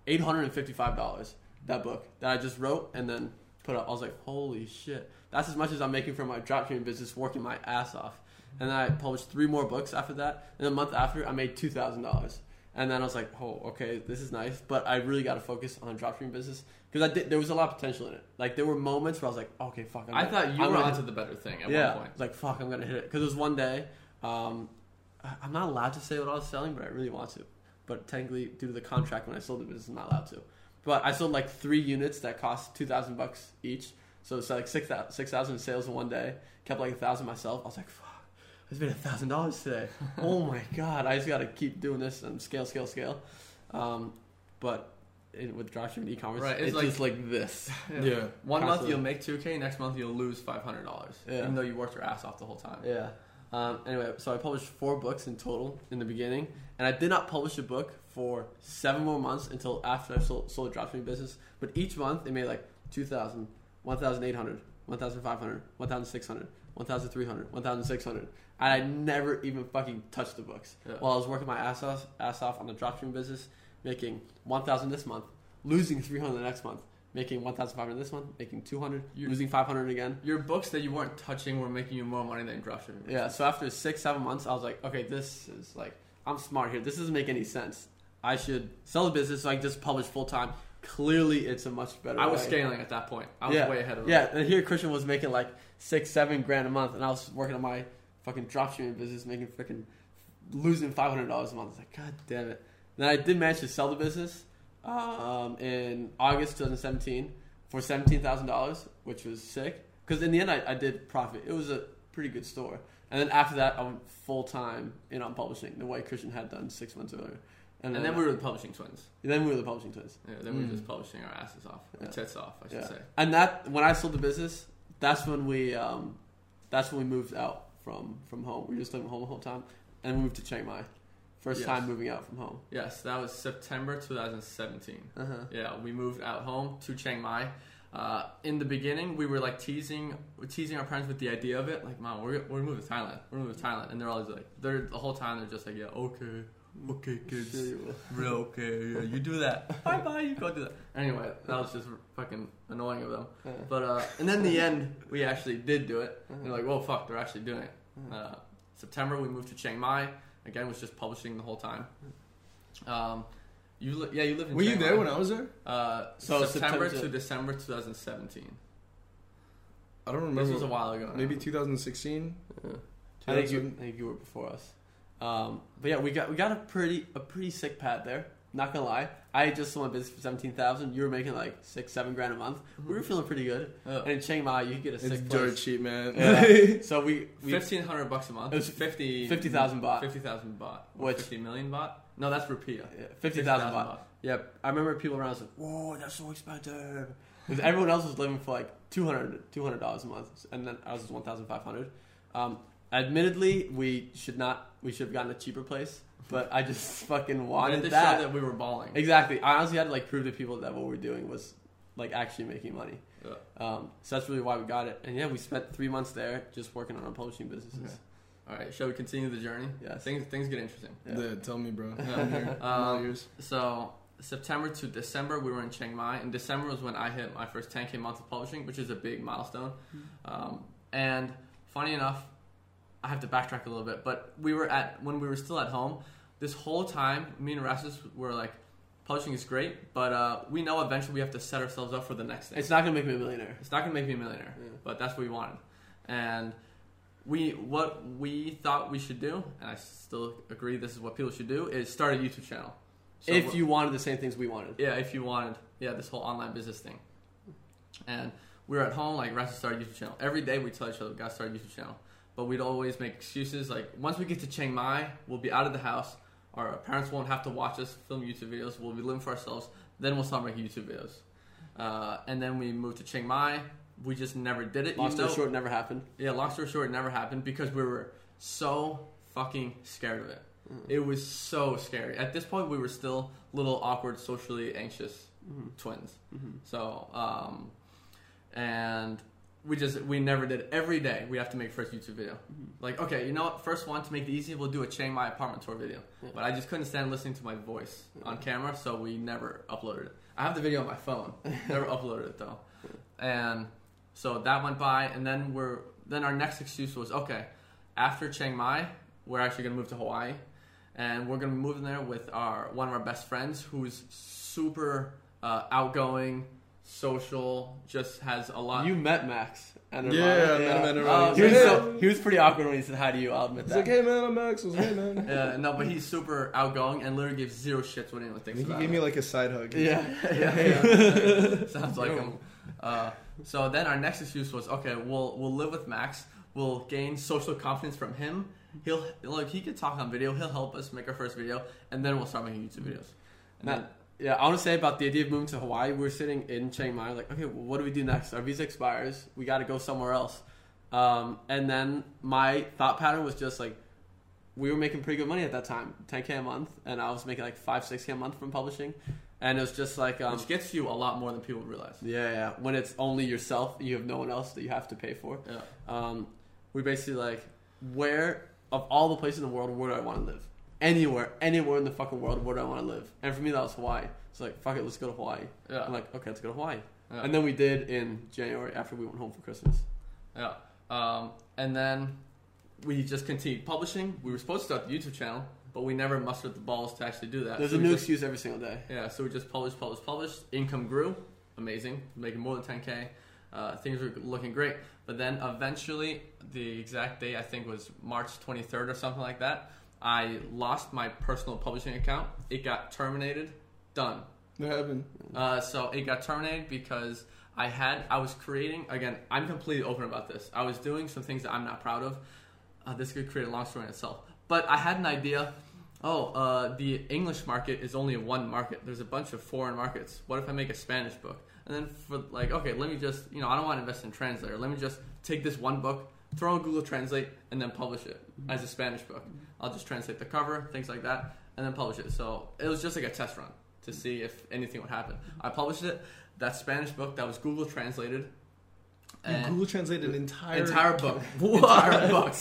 eight hundred and fifty-five dollars. That book that I just wrote and then put up. I was like, holy shit, that's as much as I'm making from my dropshipping business, working my ass off. And then I published three more books after that. And a month after, I made two thousand dollars. And then I was like, oh, okay, this is nice, but I really got to focus on dropshipping business because I did. There was a lot of potential in it. Like there were moments where I was like, okay, fuck. I'm I gonna- thought you I'm were onto the better thing at yeah, one point. like fuck, I'm gonna hit it because it was one day. Um, I'm not allowed to say what I was selling, but I really want to. But technically, due to the contract, when I sold the business, I'm not allowed to. But I sold like three units that cost two thousand bucks each, so it's like six thousand six thousand sales in one day. Kept like a thousand myself. I was like, fuck, I just made a thousand dollars today. oh my god, I just got to keep doing this and scale, scale, scale. Um, but it, with dropshipping e-commerce, Right, it's it's, like- just like this. yeah. One month you'll make two k. Next month you'll lose five hundred dollars. Yeah. Even though you worked your ass off the whole time. Yeah. Um, anyway, so I published four books in total in the beginning, and I did not publish a book for seven more months until after I sold, sold the dropshipping business. But each month, it made like 2,000, 1,800, 1,500, 1,600, 1,300, 1,600. And I never even fucking touched the books. Yeah. While I was working my ass off, ass off on the dropshipping business, making 1,000 this month, losing 300 the next month, making 1,500 this one, making 200, You- losing 500 again. Your books that you weren't touching were making you more money than dropshipping. Yeah, so after six, seven months, I was like, okay, this is like, I'm smart here. This doesn't make any sense. I should sell the business so I can just publish full time. Clearly, it's a much better. I was way. scaling at that point. I was yeah. way ahead of it. Yeah, and here Christian was making like six, seven grand a month, and I was working on my fucking dropshipping business, making freaking losing five hundred dollars a month. I was like, God damn it! Then I did manage to sell the business um, in August 2017 for seventeen thousand dollars, which was sick. Because in the end, I, I did profit. It was a pretty good store. And then after that, I went full time in on publishing, the way Christian had done six months earlier. And then we were the publishing twins. then we were the publishing twins. Yeah, then we were Mm. just publishing our asses off, our Yeah. tits off, I should Yeah. say. And that when I sold the business, that's when we um, that's when we moved out from from home. We were just living home the whole time, and moved to Chiang Mai. First Yes. time moving out from home. Yes, that was September 2017. Uh-huh. Yeah, we moved out home to Chiang Mai. Uh, in the beginning, we were like teasing, teasing our parents with the idea of it. Like, mom, we're we're moving to Thailand. We're moving to Thailand, and they're always like, they're the whole time they're just like, yeah, okay, okay, kids, Sure you will. real okay, yeah, you do that. bye bye, you go do that. Anyway, that was just fucking annoying of them. Yeah. But uh, and then the end, we actually did do it. Uh-huh. And they're like, well, fuck, they're actually doing it. Uh-huh. Uh, September, we moved to Chiang Mai. Again, was just publishing the whole time. Um, you li- yeah, you live in. Were you there when I was there? Uh, So September, September to December 2017. I don't remember. This was a while ago. now. Maybe 2016. Yeah. I think you, I think you were before us. Um, but yeah, we got we got a pretty a pretty sick pad there. Not gonna lie, I just sold my business for seventeen thousand. You were making like six, seven grand a month. We were feeling pretty good. Yeah. And in Chiang Mai, you could get a It's sick dirt cheap, man. Yeah. so we, we Fifteen hundred bucks a month. It was 50 50,000 baht. Fifty thousand baht. Or Which- fifty million baht? No, that's rupiah. yeah, fifty thousand baht. Yep, I remember people around was like, "Whoa, that's so expensive." Because everyone else was living for like 200 dollars a month, and then ours was one thousand five hundred. Um, admittedly, we should not. We should have gotten a cheaper place, but I just fucking Wanted wanted to that. show that we were balling. Exactly. I honestly had to like prove to people that what we were doing was like actually making money. Yeah. Um, so that's really why we got it. And yeah, we spent three months there just working on our publishing businesses. Okay. All right, shall we continue the journey? Yes. Things things get interesting. Yeah. Yeah, tell me, bro. Yeah. I'm here. I'm all Um. So September to December, we were in Chiang Mai. In December was when I hit my first 10k month of publishing, which is a big milestone. Um, and funny enough, I have to backtrack a little bit, but we were at when we were still at home. This whole time, me and Rasmus were like, publishing is great, but uh, we know eventually we have to set ourselves up for the next thing. It's not gonna make me a millionaire. It's not gonna make me a millionaire, Yeah. but that's what we wanted. And we what we thought we should do, and I still agree this is what people should do, is start a YouTube channel. So if you wanted the same things we wanted. yeah, if you wanted, yeah, this whole online business thing. And we were at home, like, Russ started a YouTube channel. Every day we tell each other, gotta start a YouTube channel. But we'd always make excuses. Like, once we get to Chiang Mai, we'll be out of the house. Our parents won't have to watch us film YouTube videos. We'll be living for ourselves. Then we'll start making YouTube videos. Uh, and then we moved to Chiang Mai. We just never did it. Long story short, never happened. yeah, long story short, it never happened because we were so fucking scared of it. It was so scary. At this point, we were still little awkward, socially anxious twins. So, um, and we just we never did. it. Every day we have to make first YouTube video. Like, okay, you know what? First one to make it easy, we'll do a Chiang Mai apartment tour video. Yeah. But I just couldn't stand listening to my voice on camera, so we never uploaded it. I have the video on my phone. never uploaded it though. And so that went by, and then we're then our next excuse was okay. After Chiang Mai, we're actually gonna move to Hawaii, and we're gonna move moving there with our one of our best friends who's super uh, outgoing, social, just has a lot. You met Max. And Yeah, I met him at Nirvana. Oh, he, was so, he was pretty awkward when he said hi to you. I'll admit He's that. like, hey man, I'm Max. What's hey man? uh, no, but he's super outgoing and literally gives zero shits what anyone thinks He about gave him. me like a side hug. Yeah. yeah, yeah. sounds like him. Uh, so then our next excuse was okay. We'll we'll live with Max. We'll gain social confidence from him. He'll like he could talk on video. He'll help us make our first video, and then we'll start making YouTube videos. And Now, then, yeah, I want to say about the idea of moving to Hawaii. We were sitting in Chiang Mai, like, okay, well, what do we do next? Our visa expires. We got to go somewhere else. Um, and then my thought pattern was just like, we were making pretty good money at that time, 10k a month, and I was making like five, six k a month from publishing, and it was just like, um, which gets you a lot more than people realize. yeah, yeah. When it's only yourself, you have no one else that you have to pay for. Yeah. Um, we basically like, where of all the places in the world, where do I want to live? Anywhere, anywhere in the fucking world, where do I want to live? And for me, that was Hawaii. It's like, fuck it, let's go to Hawaii. Yeah. I'm like, okay, let's go to Hawaii. Yeah. And then we did in January after we went home for Christmas. Yeah. Um, and then we just continued publishing. We were supposed to start the YouTube channel, but we never mustered the balls to actually do that. There's So a new just- excuse every single day. Yeah, so we just published, published, published. Income grew, amazing, making more than 10k. Uh, things were looking great, but then eventually, the exact day I think was March 23rd or something like that. I lost my personal publishing account. It got terminated. Done. What happened? Uh, so it got terminated because I had I was creating again. I'm completely open about this. I was doing some things that I'm not proud of. Uh, this could create a long story in itself. But I had an idea. Oh, uh, the English market is only one market. There's a bunch of foreign markets. What if I make a Spanish book? And then for like, okay, let me just you know I don't want to invest in translator. Let me just take this one book, throw in Google Translate, and then publish it mm-hmm. as a Spanish book. I'll just translate the cover, things like that, and then publish it. So it was just like a test run to mm-hmm. see if anything would happen. I published it. That Spanish book that was Google translated. You And Google translated an entire entire book. What? Entire book.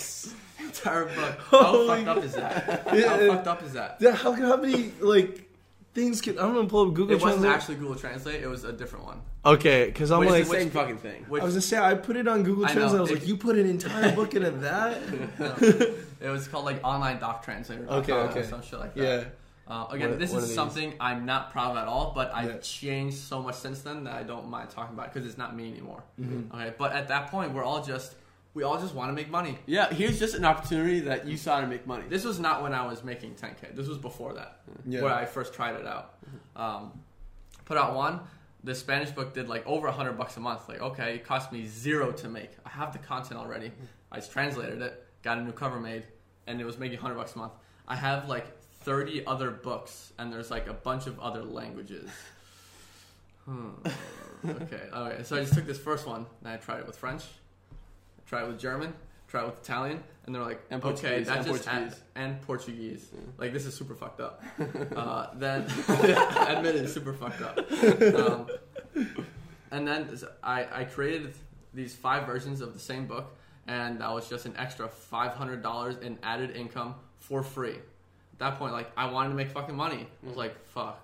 Entire book. How fucked up is that? How fucked up is that? Yeah, how can how many like things can I'm gonna pull up Google It wasn't Translate. actually Google Translate. It was a different one. Okay, because I'm Which is like, It's the same fucking thing. Which I was gonna say I put it on Google I know, Translate. I was it- like, you put an entire book into that? it was called like online doc translator. Okay, okay. Or some shit like that. yeah. Uh, again, One- this one of is something I'm not proud of at all, but I've Yeah. changed so much since then that I don't mind talking about it because it's not me anymore. Mm-hmm. Okay, but at that point, we're all just we all just want to make money. Yeah, here's just an opportunity that you saw to make money. This was not when I was making 10k. This was before that, Yeah. where I first tried it out. Um, put out one. The Spanish book did like over a 100 bucks a month. Like, okay, it cost me zero to make. I have the content already. I just translated it, got a new cover made, and it was making 100 bucks a month. I have like 30 other books, and there's like a bunch of other languages. Hmm. okay, okay. So I just took this first one, and I tried it with French, I tried it with German, tried it with Italian, and they're like, And okay, Portuguese, that and just Portuguese. add- and Portuguese. Yeah. Like this is super fucked up. Uh, then admit it, super fucked up. Um, and then I, I created these five versions of the same book, and that was just an extra five hundred dollars in added income for free. At that point, like I wanted to make fucking money. I was like, fuck.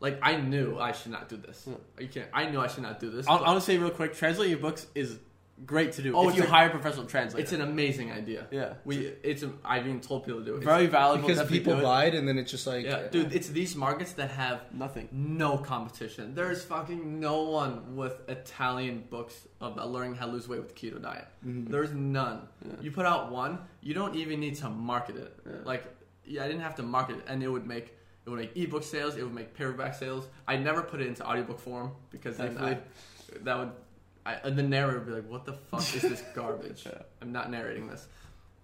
Like I knew I should not do this. You can't. I knew I should not do this. I'll, but I'll just say real quick: translating your books is great to do. Oh, if you a- hire a professional translator, it's an amazing idea. yeah, We. It's. A, I've even told people to do it. It's- very valuable. because people do it. lied, and then it's just like, yeah, dude. It's these markets that have Nothing. no competition. There's fucking no one with Italian books about learning how to lose weight with the keto diet. Mhm. There's none. Yeah. You put out one, you don't even need to market it. Yeah. Like, yeah, I didn't have to market it, and it would make it would make ebook sales. It would make paperback sales. I never put it into audiobook form because then I, that would I, and the narrator would be like, "What the fuck is this garbage?" Yeah. I'm not narrating this.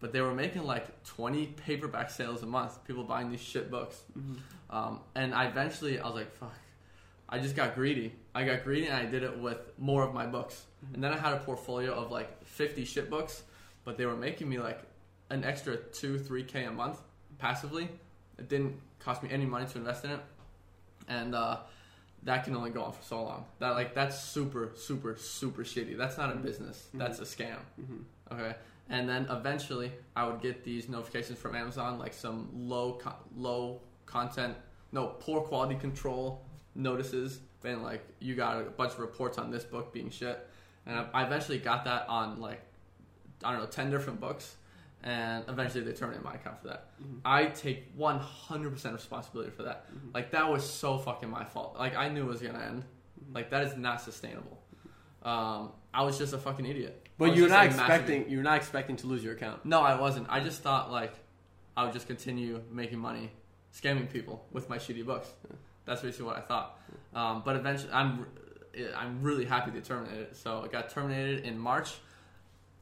But they were making like 20 paperback sales a month. People buying these shit books. Mm-hmm. Um, and I eventually, I was like, fuck. I just got greedy. I got greedy and I did it with more of my books. And then I had a portfolio of like 50 shit books, but they were making me like an extra two, three K a month passively. It didn't cost me any money to invest in it. And, uh, that can only go on for so long. That like that's super, super, super shitty. That's not a business. That's a scam. Mm-hmm. Okay. And then eventually, I would get these notifications from Amazon, like some low co- low content, no poor quality control notices, being like you got a bunch of reports on this book being shit. And I, I eventually got that on like I don't know ten different books, and eventually they terminated my account for that. Mhm. I take one hundred percent responsibility for that. Mhm. Like that was so fucking my fault. Like I knew it was gonna end. Like that is not sustainable. Um, I was just a fucking idiot. But you're not expecting you're not expecting to lose your account. no, I wasn't. I just thought like I would just continue making money, scamming people with my shitty books. That's basically what I thought. Um, but eventually, I'm I'm really happy they terminated it. So it got terminated in March,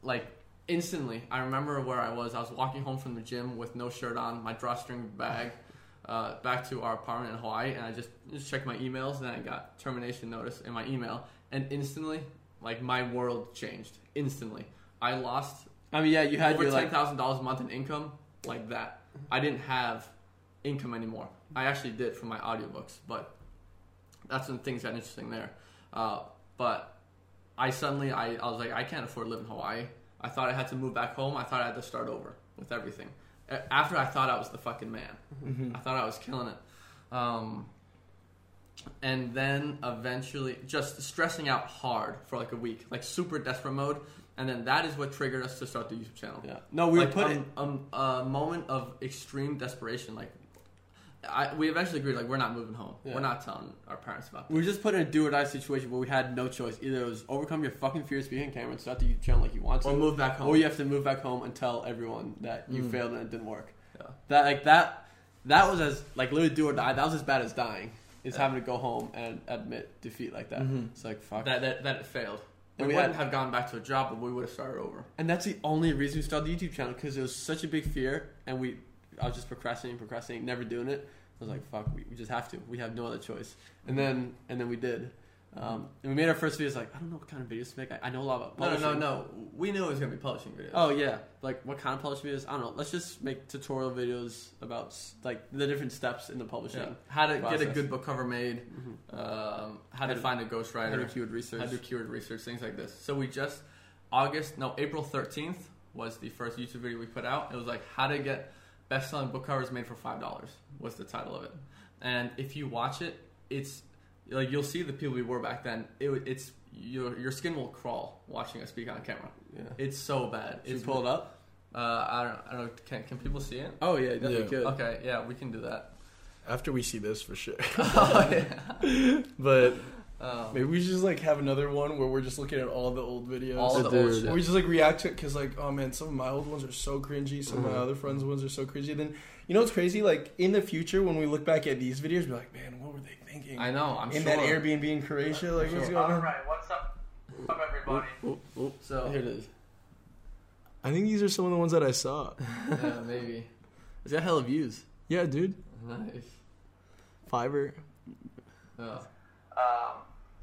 like instantly. I remember where I was. I was walking home from the gym with no shirt on, my drawstring bag, uh, back to our apartment in Hawaii, and I just just checked my emails. And then I got termination notice in my email, and instantly, like my world changed. Instantly, I lost I mean, yeah, you had over your ten like thousand dollars a month in income like that. I didn't have income anymore. I actually did for my audiobooks, but that's when things got interesting there. Uh, but I suddenly I, I was like I can't afford to live in Hawaii. I thought I had to move back home. I thought I had to start over with everything. After I thought I was the fucking man. Mhm. I thought I was killing it. Um, and then eventually just stressing out hard for like a week, like super desperate mode. And then that is what triggered us to start the YouTube channel. yeah. No, we like were putting um, um, a moment of extreme desperation. Like, I, we eventually agreed, like, we're not moving home. Yeah. We're not telling our parents about it. we were just put in a do or die situation where we had no choice. Either it was overcome your fucking fears being on camera and start the YouTube channel like you want to, Or move back home. or you have to move back home and tell everyone that you Mm. failed and it didn't work. Yeah. That like that that was as like literally do or die. That was as bad as dying. Is Yeah. having to go home and admit defeat like that. Mhm. It's like fuck. that, that, that it failed. We, And we wouldn't had- have gone back to a job, but we would have started over. And that's the only reason we started the YouTube channel because it was such a big fear, and we, I was just procrastinating, procrastinating, never doing it. I was like, "Fuck, we, we just have to. We have no other choice." And then, and then we did. Um, and we made our first videos. Like, I don't know what kind of videos to make. I, I know a lot about No, no, no, no. We knew it was going to be publishing videos. Oh yeah, like what kind of publishing videos? I don't know. Let's just make tutorial videos about like the different steps in the publishing. Yeah. How to get a good book cover made, Mhm. um, how, How to find a How to ghostwriter, do keyword research. how to do keyword research, things like this. So we just August, no, April thirteenth was the first YouTube video we put out. It was like how to get best-selling book covers made for five dollars was the title of it. And if you watch it, it's like you'll see the people we were back then. It, it's your your skin will crawl watching us speak on camera. yeah. It's so bad. Should It's pulled it up? Uh, I don't, I don't know. Can, can people see it? Oh yeah, definitely Yeah. could. Okay, yeah, we can do that. After we see this, for sure. oh, yeah. but Oh. Maybe we should just like have another one where we're just looking at all the old videos. all the old shit. we just like react to it because like oh man some of my old ones are so cringy some of my Mhm. other friends ones are so cringy then you know what's crazy like in the future when we look back at these videos we're like man what were they thinking I know. I'm in sure. that airbnb in croatia like what's going on Alright, what's up, up everybody? Oop, oop. So Here it is. i think these are some of the ones that i saw yeah, maybe. It's got hella views. yeah dude Nice. fiverr Yeah. Um,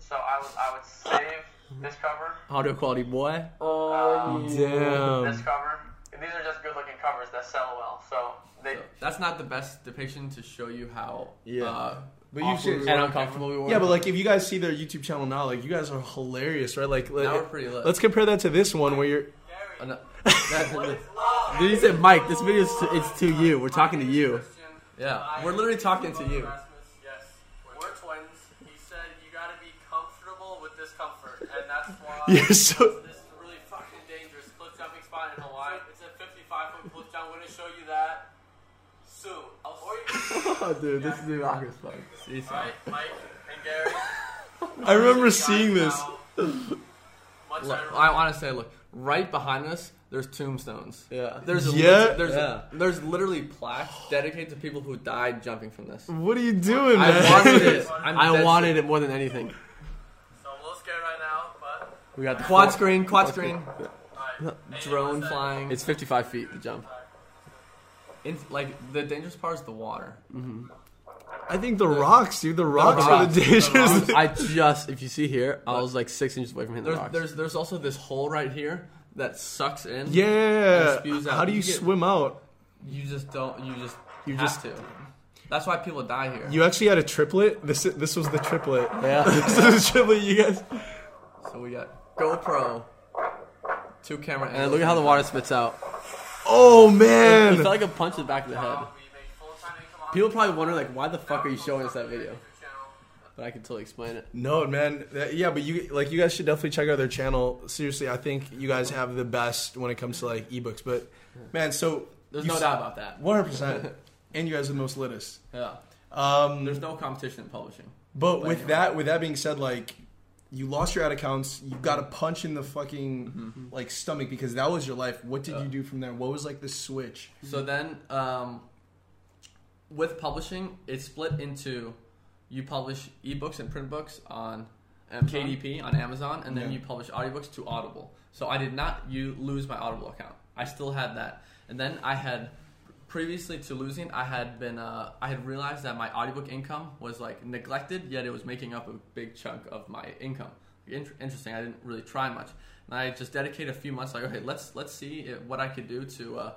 so I would I would save this cover, Audio quality, boy. oh this damn This cover. These are just good looking covers that sell well. So they So that's not the best depiction to show you how. Yeah. Uh, But you awkward should- we And uncomfortable we were. yeah but like if you guys see their youtube channel now like you guys are hilarious right like let, Now we're pretty lit. let's compare that to this one where you're no, That- Dude, you said Mike. This video is to, it's to you. We're talking to you. yeah, we're literally talking to you. Or you Oh, dude, this is the awkward spot. See, so- Right, Mike and Gary. i remember Guys seeing this now, Much Look, better. I want to say, look, right behind us, there's tombstones. Yeah. There's a Yeah? there's Yeah. there's literally plaques dedicated to people who died jumping from this. what are you doing I man wanted it. I'm I dead wanted it more than anything. So I'm a little scared right now, but We got the Quad screen, quad screen, alright. drone flying. It's 55 feet to jump. In, like the dangerous part is the water. Mm-hmm. I think the rocks, dude. The rocks The are the dangerous. I just, if you see here, I was like six inches away from hitting the There's rocks. there's there's also this hole right here that sucks in. yeah. And spews out. How do you You get- swim out? You just don't. You just You you just- to. That's why people die here. You actually had a triplet. This this was the triplet. yeah. this was the triplet. You guys. So we got GoPro, two camera. And look at how the water spits out. Oh man! It man. felt like a punch to the back of the head. We make full-time income on People probably wonder like, why the fuck are you showing us that video? But I can totally explain it. No man. That- yeah, but you like you guys should definitely check out their channel. Seriously, I think you guys have the best when it comes to like ebooks. But man, so There's no s- doubt about that. One hundred percent. And you guys are the most litest. Yeah. Um, There's no competition in publishing. But But with anyway. that, with that being said, like you lost your ad accounts, you got a punch in the fucking Mm-hmm. like stomach because that was your life. What did Yeah. you do from there? What was like the switch? So then, um, with publishing, it's split into you publish ebooks and print books on Amazon? KDP on Amazon, and then Yeah. you publish audiobooks to Audible. So I did not you lose my Audible account. I still had that, and then I had previously to losing, I had been uh, I had realized that my audiobook income was like neglected, yet it was making up a big chunk of my income. Int- interesting. I didn't really try much, and I just dedicated a few months. Like, okay, let's let's see what I could do to uh,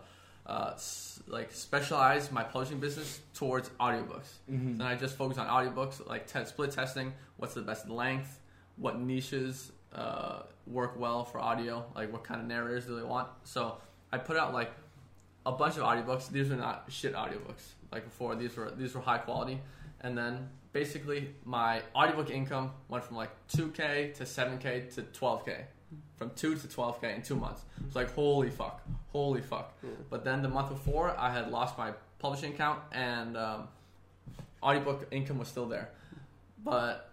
uh, s- like specialize my publishing business towards audiobooks. Mm-hmm. Then I just focus on audiobooks, like te- split testing. What's the best length? What niches uh, work well for audio? Like what kind of narrators do they want? So I put out like a bunch of audiobooks. These are not shit audiobooks like before. These were these were high quality. And then basically my audiobook income went from like 2k to 7k to 12k. From 2 to 12k in 2 months. It's like holy fuck. Holy fuck. But then the month before I had lost my publishing account and um, audiobook income was still there. But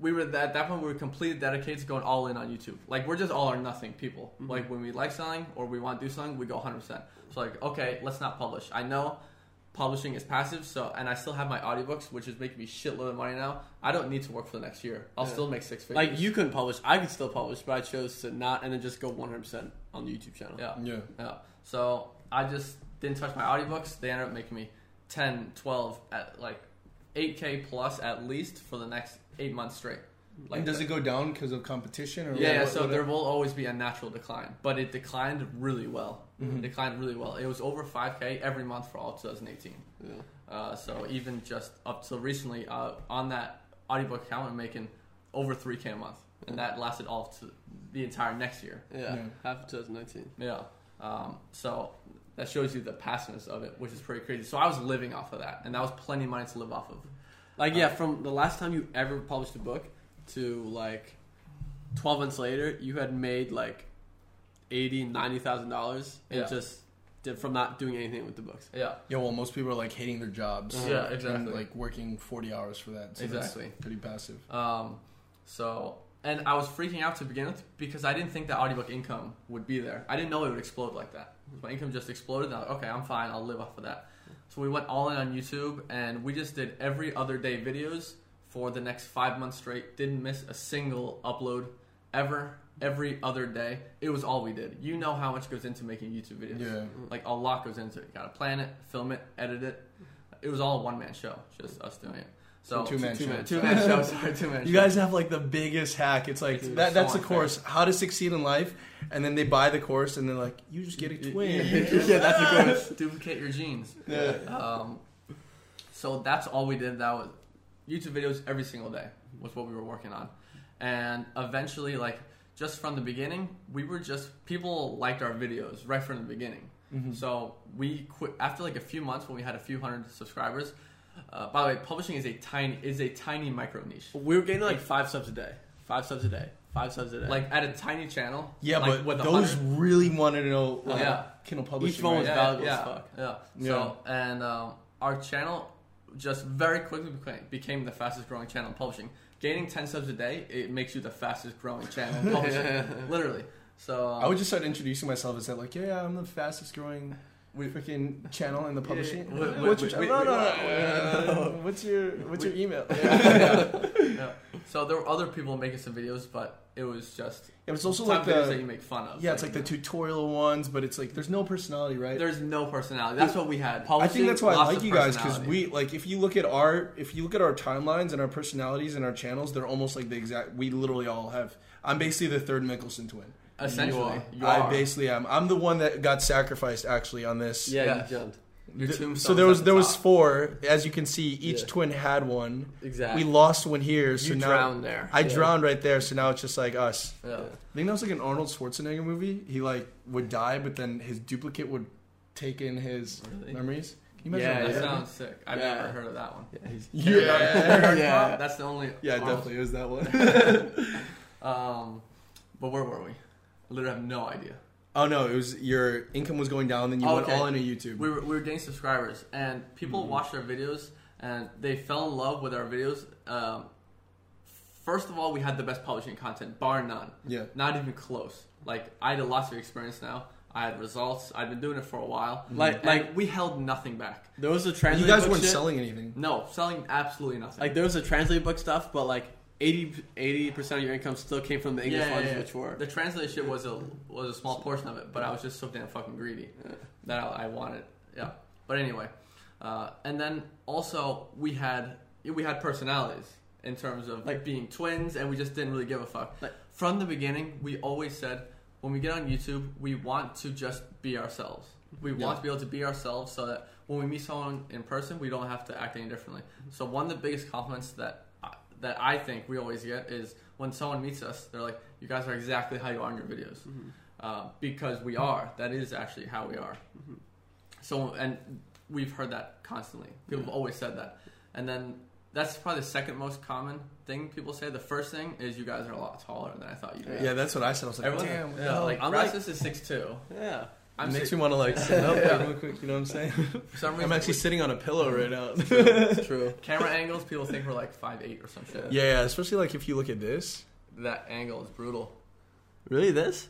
we were at that point we were completely dedicated to going all in on YouTube. Like we're just all or nothing people. Like when we like selling or we want to do something, we go 100%. So like okay, let's not publish. I know publishing is passive, so and I still have my audiobooks, which is making me shitload of money now. I don't need to work for the next year. I'll Yeah. still make six figures. Like you couldn't publish. I could still publish, but I chose to not and then just go 100% on the YouTube channel. yeah. Yeah. Yeah. So I just didn't touch my audiobooks. They ended up making me 10, 12, at like 8K plus at least for the next eight months straight. Like and does it go down because of competition or Yeah, yeah, what- so what- there will always be a natural decline, but it declined really well. It declined really well. It was over 5K every month for all 2018. Yeah. Uh, so even just up till recently, uh, on that audiobook account, I'm making over 3K a month, and that lasted all to the entire next year. Yeah. Yeah. Half of 2019. Yeah. Um, so that shows you the passiveness of it, which is pretty crazy. So I was living off of that, and that was plenty of money to live off of. Like yeah, from the last time you ever published a book to like 12 months later, you had made like 80, 90,000 dollars and Yeah. just did from not doing anything with the books. Yeah. Yeah, well, most people are like hating their jobs. Yeah, And exactly. like working 40 hours for that. So Exactly. That's pretty passive. Um, so, and I was freaking out to begin with because I didn't think that audiobook income would be there. I didn't know it would explode like that. My income just exploded. And I was like, okay, I'm fine. I'll live off of that. So we went all in on YouTube, and we just did every other day videos for the next five months straight. Didn't miss a single upload ever. Every other day, it was all we did. You know how much goes into making YouTube videos. Yeah. Like a lot goes into it. You gotta plan it, film it, edit it. It was all a one man show, just us doing it. So Two man two show. man- two man show. Sorry, two man. You guys have like the biggest hack. It's like It's that, so that's the unfair. course, how to succeed in life, and then they buy the course and they're like, you just get a twin. yeah, that's the course. duplicate your genes. yeah. Um, so that's all we did. That was YouTube videos every single day was what we were working on, and eventually, like just from the beginning, we were just people liked our videos right from the beginning. Mm-hmm. So we quit after like a few months when we had a few hundred subscribers. Uh, by the way, publishing is a tiny is a tiny micro niche. We were getting like five subs a day. Five subs a day. Five subs a day. Like at a tiny channel. Yeah, like, but those hundred- really wanted to know like, Yeah. Kindle publishing. Each one was valuable yeah, as fuck. Yeah. Yeah. So and um, our channel just very quickly became, became the fastest growing channel in publishing. Gaining ten subs a day, it makes you the fastest growing channel in publishing. Literally. So um, I would just start introducing myself as that, like, yeah, yeah, I'm the fastest growing freaking channel in the publishing. we- we- what's your we- no, we- no, no, what's your what's your email? yeah. So there were other people making some videos, but it was just it was also like videos that you make fun of. yeah, it's like the tutorial ones, but it's like there's no personality, right? There's no personality. That's what we had. I think that's why I like you guys because we like if you look at our if you look at our timelines and our personalities and our channels, they're almost like the exact. We literally all have. I'm basically the third Mikkelsen twin. Essentially you I are. basically am. I'm the one that got sacrificed actually on this. yeah, Yeah. you jumped. Your Th- tombstone's so there was the there was top. four. As you can see, each Yeah. twin had one. Exactly. We lost one here, so you now drowned there. I Yeah. drowned right there. So now it's just like us. Yeah. Yeah. I think that was like an Arnold Schwarzenegger movie. He like would die, but then his duplicate would take in his Really? memories. Can you Yeah, That that? sounds sick. I've Yeah. never heard of that one. Yeah, Yeah. Yeah. That's the only. Yeah, Arnold definitely it was that one. Um, but where were we? I literally have no idea. oh no, it was your income was going down, then you Oh, went okay. all into YouTube. We were, we were getting subscribers, and people Mm-hmm. watched our videos, and they fell in love with our videos. Um, first of all, we had the best publishing content, bar none. yeah. Not even close. Like I had lots of experience now. I had results. I've been doing it for a while. Like- And like- we held nothing back. There was a You translate. guys book weren't shit. selling anything. No, selling absolutely nothing. Like there was a translate book stuff, but like 80 percent of your income still came from the English Yeah, yeah, ones, yeah. which were the translation was a was a small portion of it, but I was just so damn fucking greedy that I, I wanted. Yeah. But anyway, uh, and then also we had we had personalities in terms of like being twins, and we just didn't really give a fuck. Like- From the beginning, we always said when we get on YouTube, we want to just be ourselves. We Yeah. want to be able to be ourselves, so that when we meet someone in person, we don't have to act any differently. So one of the biggest compliments that that I think we always get is when someone meets us, they're like, "You guys are exactly how you are in your videos," uh, because we are. That is actually how we are. So, and we've heard that constantly. People have always said that, and then that's probably the second most common thing people say. The first thing is, "You guys are a lot taller than I thought you'd be." Yeah, that's what I said. I was like, Everyone, damn. yeah, like I'm Rasmus is six two. yeah. I'm it makes six, me want to like sit up like, real quick. You know what I'm saying? reason, I'm actually sitting on a pillow right now. It's true. camera angles. People think we're like five eight or some shit. yeah, yeah. Especially like if you look at this. That angle is brutal. Really, this?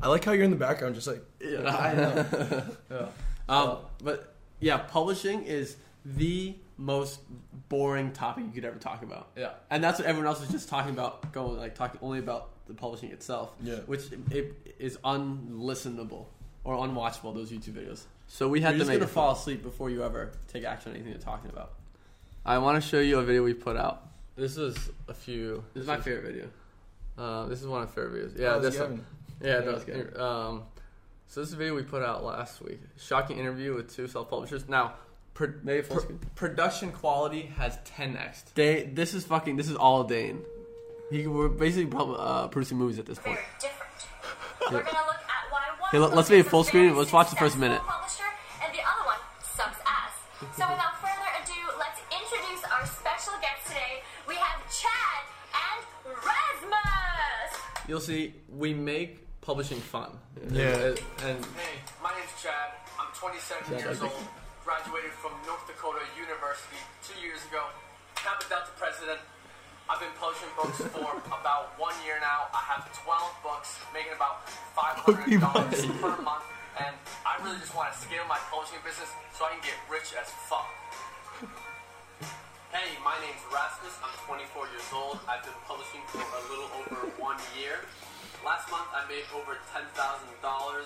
I like how you're in the background, just like Yeah, I know. yeah. Um, but yeah, publishing is the most boring topic you could ever talk about, Yeah. and that's what everyone else is just talking about. Going like talking only about the publishing itself, Yeah. which it is unlistenable or unwatchable. Those YouTube videos. So we had You're to just make gonna gonna fall asleep before you ever take action on anything you're talking about. I want to show you a video we put out. This is a few. This is my favorite video. Uh, this is one of my favorite videos. Yeah, how's this one. Yeah, Yeah, good. Um, so this is a video we put out last week. Shocking interview with two self-publishers. Now, pro- Maybe full pro- production quality has 10x. They, this is fucking. This is all Dane. He, we're basically uh, producing movies at this point. They're different. We're gonna look at Hey, let, let's make it full screen. Let's watch the first minute. Publisher, and the other one sucks ass. So without further ado, let's introduce our special guest today. We have Chad and Rasmus. You'll see, we make publishing fun. Yeah. And, and Hey, my name's Chad. I'm 27 years old. Graduated from North Dakota University two years ago. Kappa Delta president. I've been publishing books for about one year now. I have 12 books, making about $500 per month. And I really just want to scale my publishing business so I can get rich as fuck. Hey, my name's Rasmus. I'm 24 years old. I've been publishing for a little over one year. Last month, I made over $10,000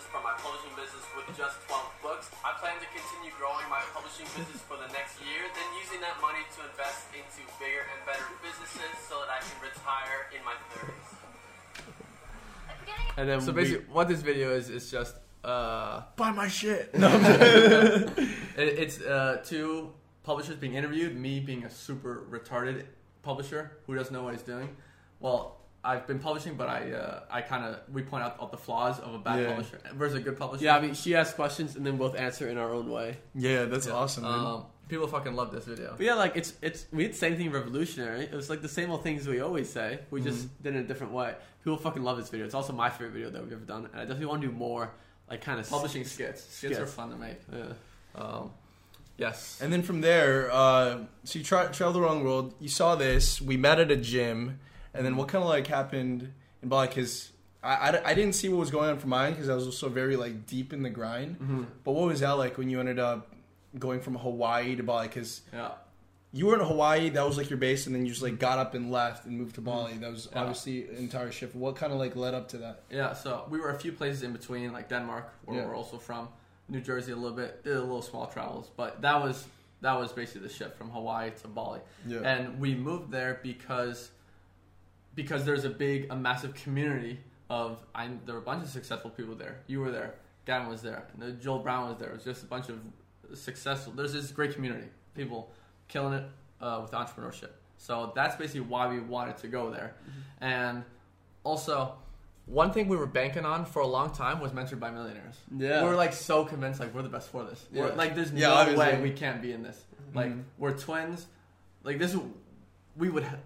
from my publishing business with just 12 books. I plan to continue growing my publishing business for the next year, then using that money to invest into bigger and better businesses so that I can retire in my 30s. At the beginning And then So we- basically, what this video is is just uh, Buy my shit. it, it's uh, two publishers being interviewed. Me being a super retarded publisher who doesn't know what he's doing. Well, I've been publishing, but I uh, I kind of we point out all the flaws of a bad Yeah. publisher versus a good publisher. yeah, I mean, she asks questions and then both answer in our own way. Yeah, that's awesome. Dude. Um, people fucking love this video. But yeah, like it's it's we did the same thing revolutionary. It was like the same old things we always say. We just did it in a different way. People fucking love this video. It's also my favorite video that we've ever done, and I definitely want to do more. Like kind of Publishing skits. Skits are fun to make. Yeah. Um, yes. And then from there, uh, so you tra- traveled around the world. You saw this. We met at a gym, and then what kind of like happened in Bali? Because I, I, I didn't see what was going on for mine because I was also very like deep in the grind. Mm-hmm. But what was that like when you ended up going from Hawaii to Bali? Because Yeah. you were in Hawaii, that was like your base, and then you just like got up and left and moved to Bali. That was Yeah. obviously an entire shift. What kind of like led up to that? Yeah, so we were a few places in between, like Denmark, where Yeah. we're also from, New Jersey a little bit, did a little small travels, but that was that was basically the shift from Hawaii to Bali. Yeah. And we moved there because because there's a big, a massive community of I there were a bunch of successful people there. You were there, Gavin was there, and Joel Brown was there. It was just a bunch of successful. There's this great community, people killing it uh, with entrepreneurship. So that's basically why we wanted to go there, and also. One thing we were banking on for a long time was mentored by millionaires. Yeah. we were like so convinced, like we're the best for this. We're, Yeah. like, there's Yeah, no obviously. way we can't be in this. Like, Mhm. we're twins. Like this, we would. Ha-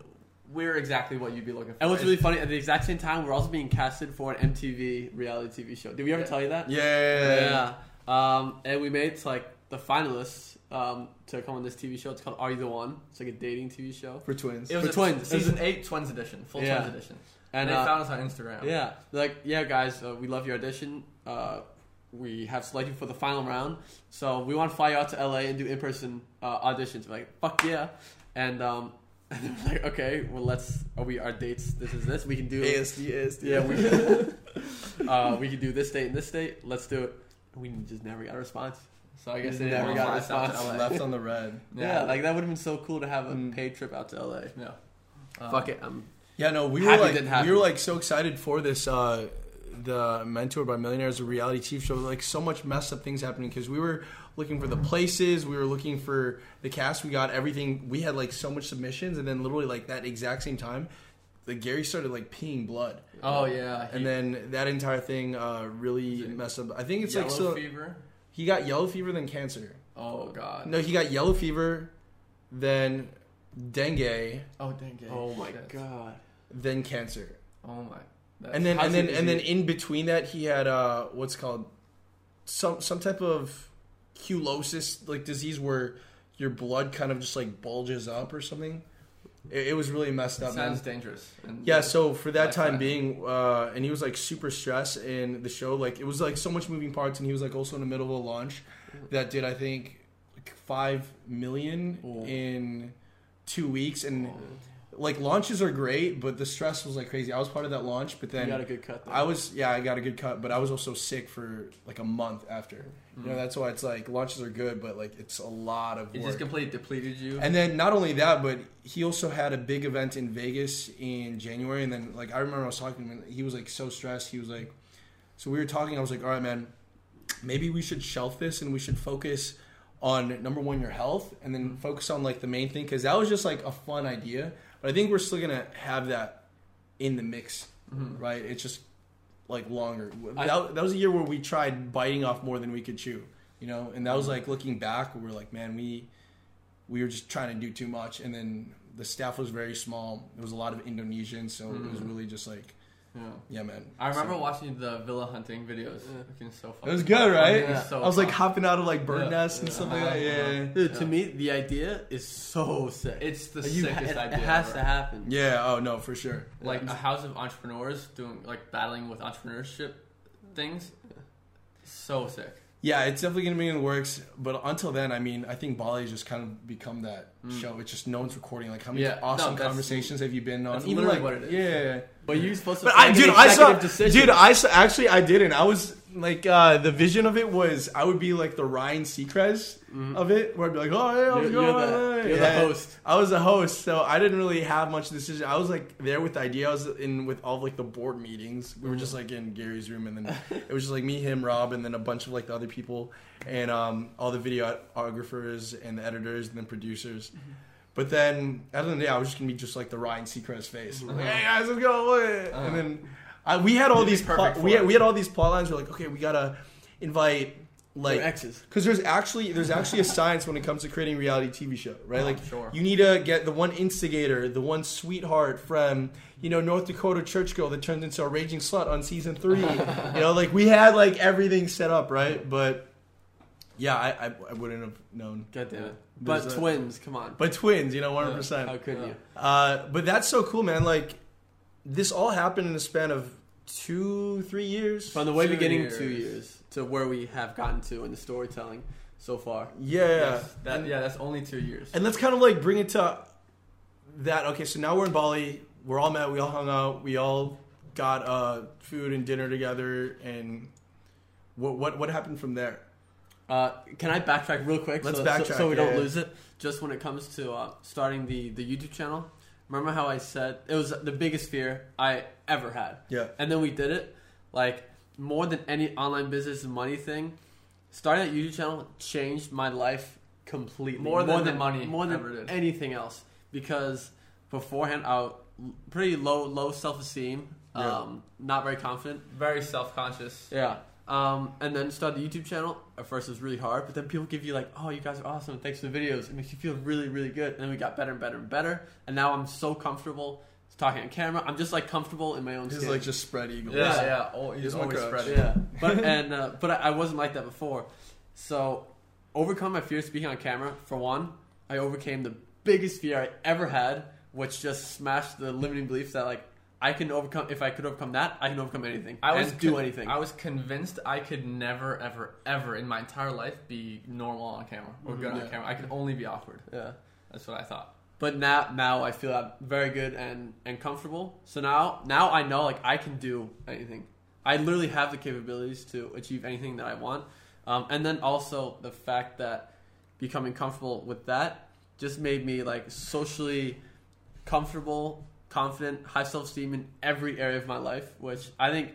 we're exactly what you'd be looking for. And what's really funny, at the exact same time, we're also being casted for an MTV reality TV show. Did we ever Yeah. tell you that? Yeah. Yeah. Um, and we made it like the finalists um, to come on this TV show. It's called Are You the One? It's like a dating TV show. For twins. It was For a twins. season eight twins edition, full Yeah. twins edition. And And they uh, found us on Instagram. yeah, like yeah, guys, uh, we love your audition. Uh, we have selected you for the final round, so we want to fly you out to LA and do in person uh, auditions. We're like fuck yeah, and um, and they're like okay, well let's. Are we our dates? This is this. We can do. ASD, ASD. Yeah, we uh, we can do this date and this date. Let's do it. We just never got a response. So I guess We they never never got got a us out to response. LA. left on the red. Yeah, like that would have been so cool to have a Mm. paid trip out to LA. yeah. Um, Fuck it, I'm Yeah, no, we were like we were like so excited for this. Uh, the Mentor by Millionaires, a reality TV show. Like so much messed up things happening because we were looking for the places, we were looking for the cast. We got everything. We had like so much submissions, and then literally like that exact same time, like Gary started like peeing blood, Oh yeah. and then that entire thing uh, really messed up. I think it's yellow like so. Yellow fever. He got yellow fever, then cancer. Oh god. No, he got yellow fever, then dengue, Oh dang it. Oh my Shit. god. then cancer. Oh my. That's- and then and then and is then in between that he had uh what's called some some type of culosis like disease where your blood kind of just like bulges up or something it, it was really messed up man. sounds dangerous. And yeah so for that time being uh and he was like super stressed in the show like it was like so much moving parts and he was like also in the middle of a launch that did i think like five million Ooh. in two weeks and like launches are great but the stress was like crazy i was part of that launch but then you got a good cut. There. I was yeah, I got a good cut, but I was also sick for like a month after. You Mm. know, that's why it's like launches are good, but like it's a lot of It work. just completely depleted you. and then not only that, but he also had a big event in Vegas in January, and then like I remember I was talking to him, he was like so stressed. He was like, so we were talking. I was like, all right, man, maybe we should shelf this and we should focus on number one your health, and then focus on like the main thing because that was just like a fun idea. But I think we're still gonna have that in the mix, mm-hmm. right? It's just like longer. I- that, that was a year where we tried biting off more than we could chew, you know. And that was mm-hmm. like looking back, we're like, man, we we were just trying to do too much, and then the staff was very small. There was a lot of Indonesians, so it was mm-hmm. really just like Yeah. Yeah, man. I remember So- watching the villa hunting videos. Yeah. Looking so fun. It was good, right? It was so I was like hopping out of like bird Yeah. nests and stuff like that. Yeah. Dude, to me, the idea is so sick. It's the You ha- sickest it, idea. It has ever. to happen. Yeah. Oh no, for sure. Like a house of entrepreneurs doing like battling with entrepreneurship things. So sick. Yeah, it's definitely gonna be in the works. But until then, I mean, I think Bali's just kind of become that show. It's just no one's recording. Like, how many Mm. Yeah, no, awesome that's- conversations have you been on? that's Even like, what it is. yeah. But you're supposed to. But I, dude, I saw, decision. dude, I saw, actually, I didn't. I was like, uh, the vision of it was I would be like the Ryan Seacrest of it, where I'd be like, oh, hey, how's it Mm-hmm. You're- the- you're the host. I was the host, so I didn't really have much decision. I was like there with the idea. I was in with all like the board meetings. We were just like in Gary's room, and then it was just like me, him, Rob, and then a bunch of like the other people, and um, all the videographers and the editors, and then producers. Mm-hmm. But then at the end of the day, I was just gonna be just like the Ryan Seacrest face. Mm-hmm. Like, hey guys, let's go. Uh-huh. And then I, we had all these plot, we had, we had all these plot lines. We're like, okay, we gotta invite like Your exes. because there's actually there's actually a science when it comes to creating a reality TV show, right? Oh, like sure. you need to get the one instigator, the one sweetheart from you know North Dakota church girl that turns into a raging slut on season three. you know, like we had like everything set up, right? But yeah, I I, I wouldn't have known. God damn it. There's But a- twins, come on. But twins, you know, one hundred percent. How percent. could you? Uh, but that's so cool, man. Like this all happened in the span of two, three years. From the way Two beginning, years. two years to where we have gotten to in the storytelling so far. Yeah, Yes, that, and, yeah, that's only two years. and let's kind of like bring it to that. Okay, so now we're in Bali. We're all met. We all hung out. We all got uh, food and dinner together. And what what what happened from there? Uh, can I backtrack real quick? Let's so, so- backtrack, so, we yeah, don't yeah. lose it. Just when it comes to uh, starting the, the YouTube channel, remember how I said it was the biggest fear I ever had? Yeah, And then we did it. Like, more than any online business and money thing, starting that YouTube channel changed my life completely. More than the money More than ever did. anything else. Because beforehand, I was pretty low low self esteem, Yeah. um, not very confident. Very self conscious. Yeah. Um, and then start the YouTube channel. At first, it was really hard, but then people give you like, "Oh, you guys are awesome! Thanks for the videos." It makes you feel really, really good. And then we got better and better and better. And now I'm so comfortable talking on camera. I'm just like comfortable in my own this is skin. like just spread eagles. Yeah, Yeah. yeah. Oh, Here's he's always crush. spreading. yeah, but and uh, but I, I wasn't like that before. So overcome my fear of speaking on camera. For one, I overcame the biggest fear I ever had, which just smashed the limiting belief that like I can overcome. If I could overcome that, I can overcome anything. I was do con- anything. I was convinced I could never, ever, ever in my entire life be normal on camera or good Yeah. on camera. I could only be awkward. yeah. That's what I thought. But now, now I feel I'm very good and, and comfortable. So now, now I know like I can do anything. I literally have the capabilities to achieve anything that I want. Um, and then also the fact that becoming comfortable with that just made me like socially comfortable, confident, high self esteem in every area of my life. Which I think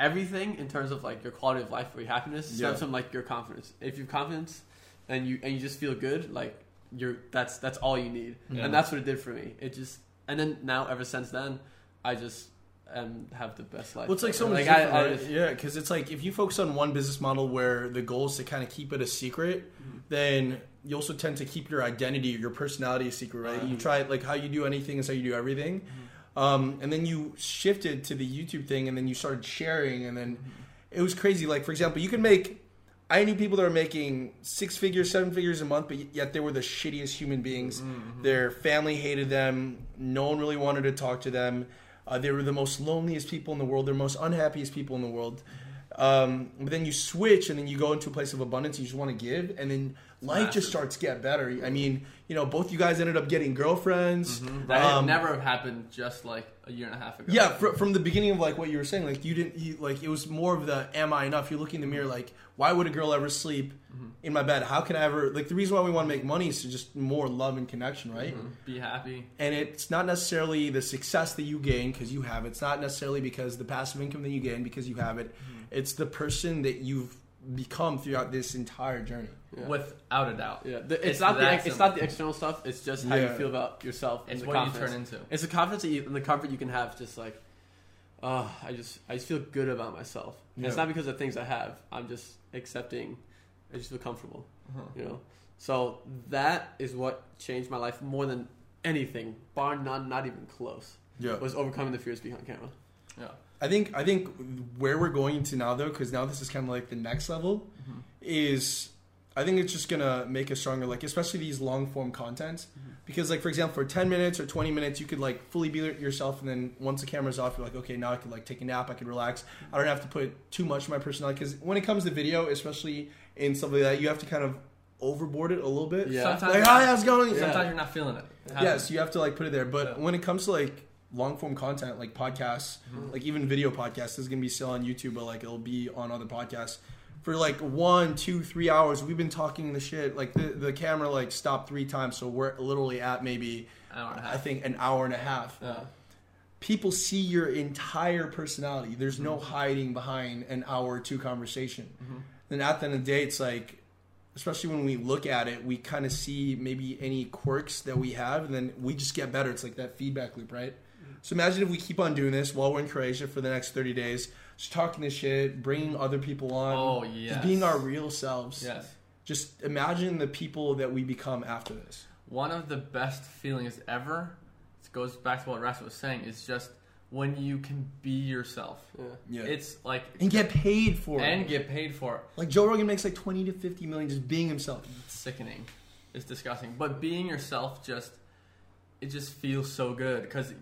everything in terms of like your quality of life or your happiness Yeah. stems from like your confidence. If you have confidence and you and you just feel good, like you're that's that's all you need, Yeah. and that's what it did for me. It just and then now ever since then, I just um have the best life. Well, it's like so much Like, different, I- I right? yeah, because it's like if you focus on one business model where the goal is to kind of keep it a secret, Mm-hmm. then you also tend to keep your identity, your personality a secret, right? Uh-huh. You try like how you do anything is how you do everything, Mm-hmm. um, and then you shifted to the YouTube thing, and then you started sharing, and then Mm-hmm. it was crazy. Like for example, you can make. I knew people that were making six figures, seven figures a month, but yet they were the shittiest human beings. Mm-hmm. Their family hated them. No one really wanted to talk to them. Uh, they were the most loneliest people in the world. They're the most unhappiest people in the world. Um, but then you switch, and then you go into a place of abundance. You just want to give, and then life just starts to get better. I mean, you know, both you guys ended up getting girlfriends. That Um, never have happened just like a year and a half ago. Yeah, fr- from the beginning of like what you were saying, like you didn't, you, like it was more of the "Am I enough?" You're looking in the mirror, like, why would a girl ever sleep in my bed? How can I ever? Like the reason why we want to make money is to just more love and connection, right? Be happy. And it's not necessarily the success that you gain because you have it. It's not necessarily because the passive income that you gain because you have it. It's the person that you've become throughout this entire journey. Yeah. Without a doubt. Yeah, the, it's, It's not the that it's not the external stuff. It's just how you feel about yourself. and It's the what confidence. you turn into. It's the confidence that you, and the comfort you can have. Just like, oh, I just I just feel good about myself. And It's not because of things I have. I'm just accepting. I just feel comfortable. Uh-huh. You know. So that is what changed my life more than anything, bar none, not even close. Yeah. Was overcoming the fears behind camera. Yeah. I think I think where we're going to now though, because now this is kind of like the next level, mm-hmm. is I think it's just gonna make us stronger. Like especially these long form content, mm-hmm. because like for example, for ten minutes or twenty minutes, you could like fully be yourself, and then once the camera's off, you're like, okay, now I can like take a nap, I can relax. I don't have to put too much of my personality. Because when it comes to video, especially in something like that, you have to kind of overboard it a little bit. Yeah. Sometimes, Like, hi, how's it going? sometimes Yeah. you're not feeling it. It Yes, happens. you have to like put it there. But Yeah. when it comes to like long form content, like podcasts, mm-hmm. like even video podcasts, this is gonna be still on YouTube, but like it'll be on other podcasts for like one, two, three hours. We've been talking the shit. Like the the camera like stopped three times, so we're literally at maybe An hour and a half. I think an hour and a half. Yeah. People see your entire personality. There's no mm-hmm. hiding behind an hour or two conversation. Mm-hmm. Then at the end of the day, it's like especially when we look at it, we kind of see maybe any quirks that we have, and then we just get better. It's like that feedback loop, right? So imagine if we keep on doing this while we're in Croatia for the next 30 days, just talking this shit, bringing other people on, Oh, just being our real selves. Yes. Just imagine the people that we become after this. One of the best feelings ever, it goes back to what Rasta was saying, is just when you can be yourself. Yeah. Yeah. It's like, and get paid for and it. And get paid for it. Like Joe Rogan makes like 20 to 50 million just being himself. It's sickening. It's disgusting. But being yourself just, it just feels so good because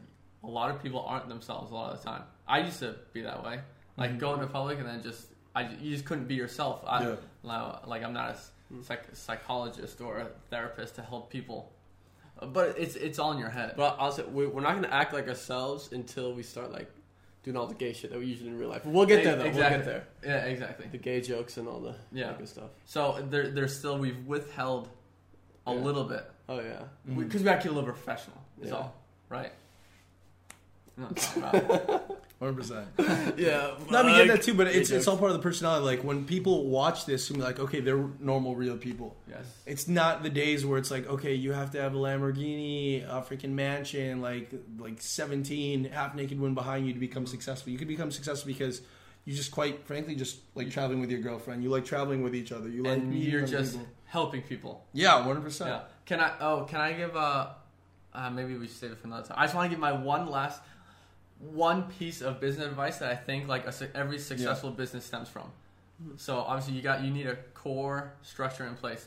a lot of people aren't themselves a lot of the time. I used to be that way. Like mm-hmm. go into public and then just, I, you just couldn't be yourself. I, Yeah. now, like I'm not a mm. psych- psychologist or a therapist to help people. But it's it's all in your head. But also, we- we're not gonna act like ourselves until we start like doing all the gay shit that we usually do in real life. We'll get there though. Exactly. We'll get there. Yeah, exactly. The gay jokes and all the Yeah. good stuff. So there, there's still we've withheld a Yeah. little bit Oh yeah. because we, got to keep a little professional. Is Yeah. all right. I'm not talking about. 100%. yeah. No, we get that too, but it's, it's all part of the personality. Like when people watch this and be like, okay, they're normal, real people. yes. It's not the days where it's like, okay, you have to have a Lamborghini, a freaking mansion, like like seventeen half naked women behind you to become successful. You could become successful because you just quite frankly just like traveling with your girlfriend. You like traveling with each other. You like and you're just people. helping people. yeah, one hundred percent. Yeah. Can I? Oh, can I give a? Uh, maybe we should save it for another time. I just want to give my one last, one piece of business advice that I think like a, every successful business stems from. So obviously you got you need a core structure in place.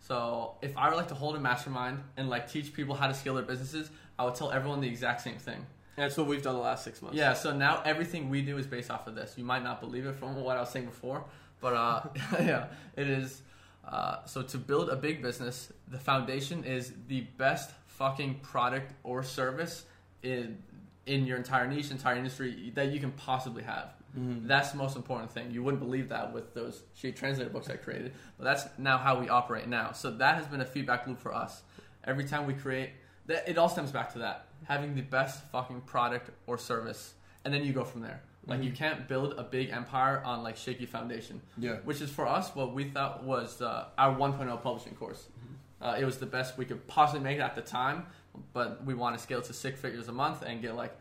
So if I were like to hold a mastermind and like teach people how to scale their businesses, I would tell everyone the exact same thing. And that's what we've done the last six months. Yeah, so now everything we do is based off of this. You might not believe it from what I was saying before, but uh, yeah, it is. Uh, so to build a big business, the foundation is the best fucking product or service in in your entire niche, entire industry that you can possibly have. That's the most important thing. You wouldn't believe that with those sheet translator books I created, but that's now how we operate now. So that has been a feedback loop for us. Every time we create, that it all stems back to that having the best fucking product or service, and then you go from there. Like you can't build a big empire on like shaky foundation. Yeah. Which is for us what we thought was uh, our 1.0 publishing course. Uh, it was the best we could possibly make at the time, but we want to scale to six figures a month and get like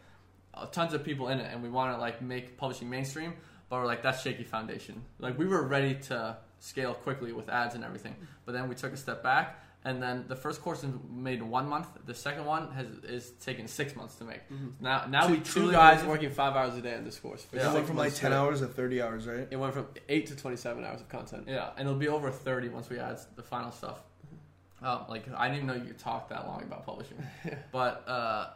uh, tons of people in it, and we want to like make publishing mainstream. But we're like that's shaky foundation. Like we were ready to scale quickly with ads and everything, but then we took a step back. And then the first course is made in one month. The second one has is taken six months to make. Now, now two, we two guys working five hours a day on this course. for It went from like ten hours to thirty hours, right? It went from eight to twenty-seven hours of content. Yeah, and it'll be over 30 once we add the final stuff. Um, like I didn't even know you could talk that long about publishing, but uh,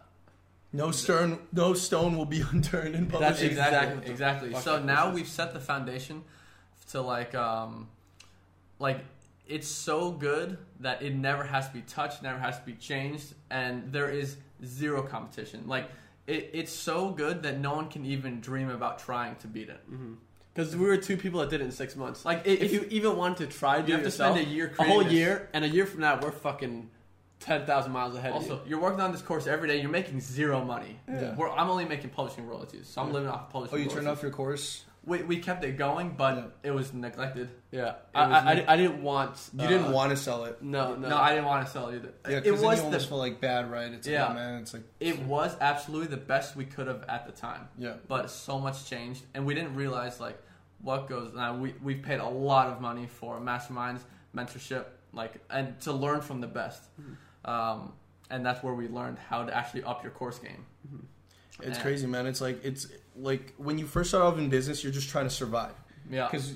No stone, no stone will be unturned in That's publishing. exactly exactly exactly. So now we've set the foundation to like um, like it's so good that it never has to be touched, never has to be changed, and there is zero competition. Like it, it's so good that no one can even dream about trying to beat it. Because we were two people that did it in six months. Like, if, if- you even wanted to try to do You it have to spend a year a whole creating this. year, and a year from now, we're fucking ten thousand miles ahead. Also, of you. you're working on this course every day. You're making zero money. Yeah. We're, I'm only making publishing royalties, so I'm living off of publishing. Oh, you turned off your course. We, we kept it going, but Yeah. it was neglected. yeah, It I, was I, I, me. di- I didn't want. You uh, didn't want to sell it. No, No, no, I didn't want to sell it either. Yeah, it because then was you almost the feel like bad, right? It's Yeah. like, oh, man, it's like it was absolutely the best we could have at the time. yeah. But so much changed, and we didn't realize like what goes. Now we we've paid a lot of money for masterminds, mentorship, like and to learn from the best. Mm-hmm. Um, and that's where we learned how to actually up your course game. It's And- crazy, man. It's like it's like when you first start off in business, you're just trying to survive. Yeah. Because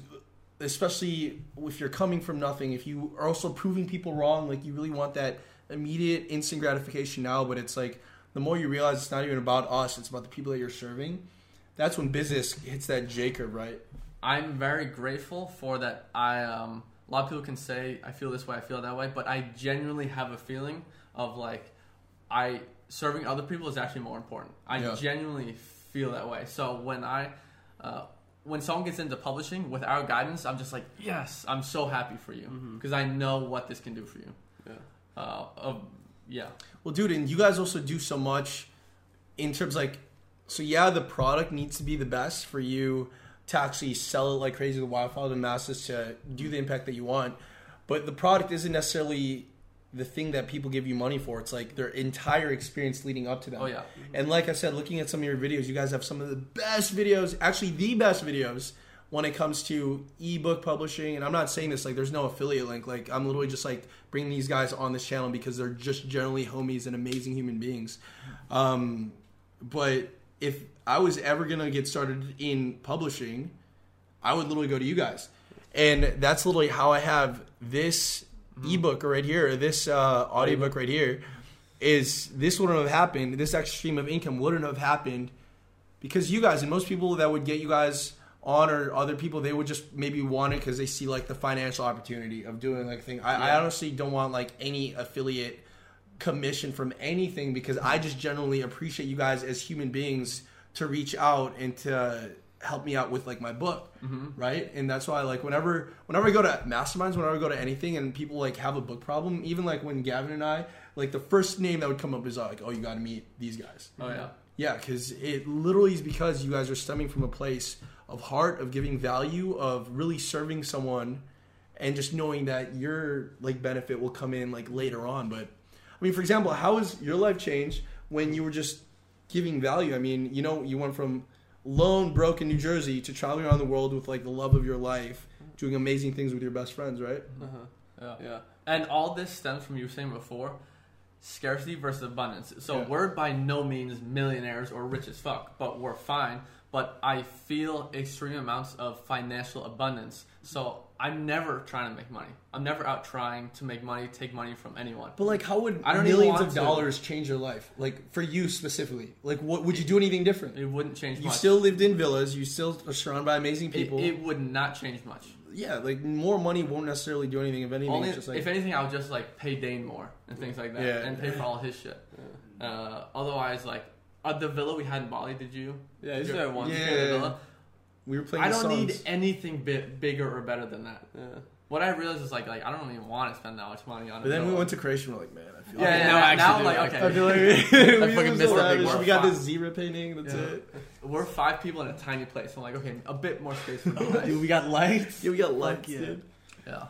especially if you're coming from nothing, if you are also proving people wrong, like you really want that immediate, instant gratification now. But it's like the more you realize it's not even about us; it's about the people that you're serving. That's when business hits that J curve, right? I'm very grateful for that. I um, a lot of people can say I feel this way, I feel that way, but I genuinely have a feeling of like I serving other people is actually more important. I Yeah. genuinely feel that way. So when I uh, when someone gets into publishing with our guidance, I'm just like, yes, I'm so happy for you because I know what this can do for you. Yeah. Uh, of, yeah. Well, dude, and you guys also do so much in terms like, so yeah, the product needs to be the best for you to actually sell it like crazy to the wildfire to the masses to do the impact that you want. But the product isn't necessarily the thing that people give you money for. It's like their entire experience leading up to that. Oh yeah. And like I said, looking at some of your videos, you guys have some of the best videos, actually the best videos when it comes to ebook publishing. And I'm not saying this like there's no affiliate link. Like I'm literally just like bringing these guys on this channel because they're just generally homies and amazing human beings. Um, but if I was ever gonna get started in publishing, I would literally go to you guys. And that's literally how I have this ebook right here, this uh, audiobook right here. Is this wouldn't have happened? This extra stream of income wouldn't have happened because you guys and most people that would get you guys on or other people they would just maybe want it because they see like the financial opportunity of doing like a thing. I, I honestly don't want like any affiliate commission from anything because I just generally appreciate you guys as human beings to reach out and to help me out with like my book, mm-hmm. right? And that's why like whenever whenever I go to masterminds, whenever I go to anything, and people like have a book problem, even like when Gavin and I like the first name that would come up is like, oh, you got to meet these guys. Oh yeah. Yeah, because it literally is because you guys are stemming from a place of heart, of giving value, of really serving someone, and just knowing that your like benefit will come in like later on. But I mean, for example, how has your life changed when you were just giving value? I mean, you know, you went from lone, broke in New Jersey to traveling around the world with like the love of your life, doing amazing things with your best friends, right? Uh-huh. Yeah. Yeah. And all this stems from you were saying before, scarcity versus abundance. So Yeah. we're by no means millionaires or rich as fuck, but we're fine. But I feel extreme amounts of financial abundance. So I'm never trying to make money. I'm never out trying to make money, take money from anyone. But like, how would I don't even millions of to. dollars change your life? Like for you specifically, like what would you do anything different? It wouldn't change You much. still lived in villas. You still are surrounded by amazing people. it would not change much. yeah, like more money won't necessarily do anything. If anything, Only, just like if anything, I would just like pay Dane more and things like that, Yeah. and pay for all his shit. Uh, otherwise, like uh, the villa we had in Bali, did you? Yeah, he's did you- there once. did you Yeah. Hear the villa? we were playing. I don't need anything bit bigger or better than that. Yeah. What I realized is like like I don't even want to spend that much money on. a But then we went to Croatia. and We're like, man, I feel. Yeah, like, yeah, now now, I actually now like okay, I feel like we, we fucking missed that big We got this zebra painting. That's Yeah. it. we're five people in a tiny place. I'm like, okay, a bit more space would. Dude, we got lights. Yeah, we got lights, yeah. dude. Yeah,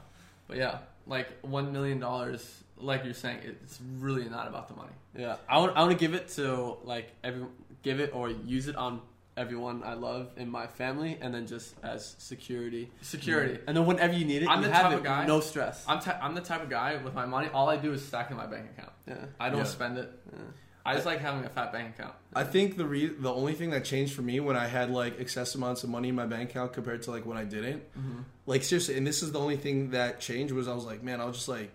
but yeah, like one million dollars. Like you're saying, it's really not about the money. Yeah, I want I want to give it to like every give it or use it on everyone I love in my family, and then just as security. Security. And then whenever you need it, I'm you the have type it, of guy- no stress. I'm ty- I'm the type of guy with my money. All I do is stack in my bank account. yeah, I don't Yeah. spend it. yeah. I just like having a fat bank account. I think the re- the only thing that changed for me when I had like excess amounts of money in my bank account compared to like when I didn't, mm-hmm. like seriously, and this is the only thing that changed was I was like, man, I'll just like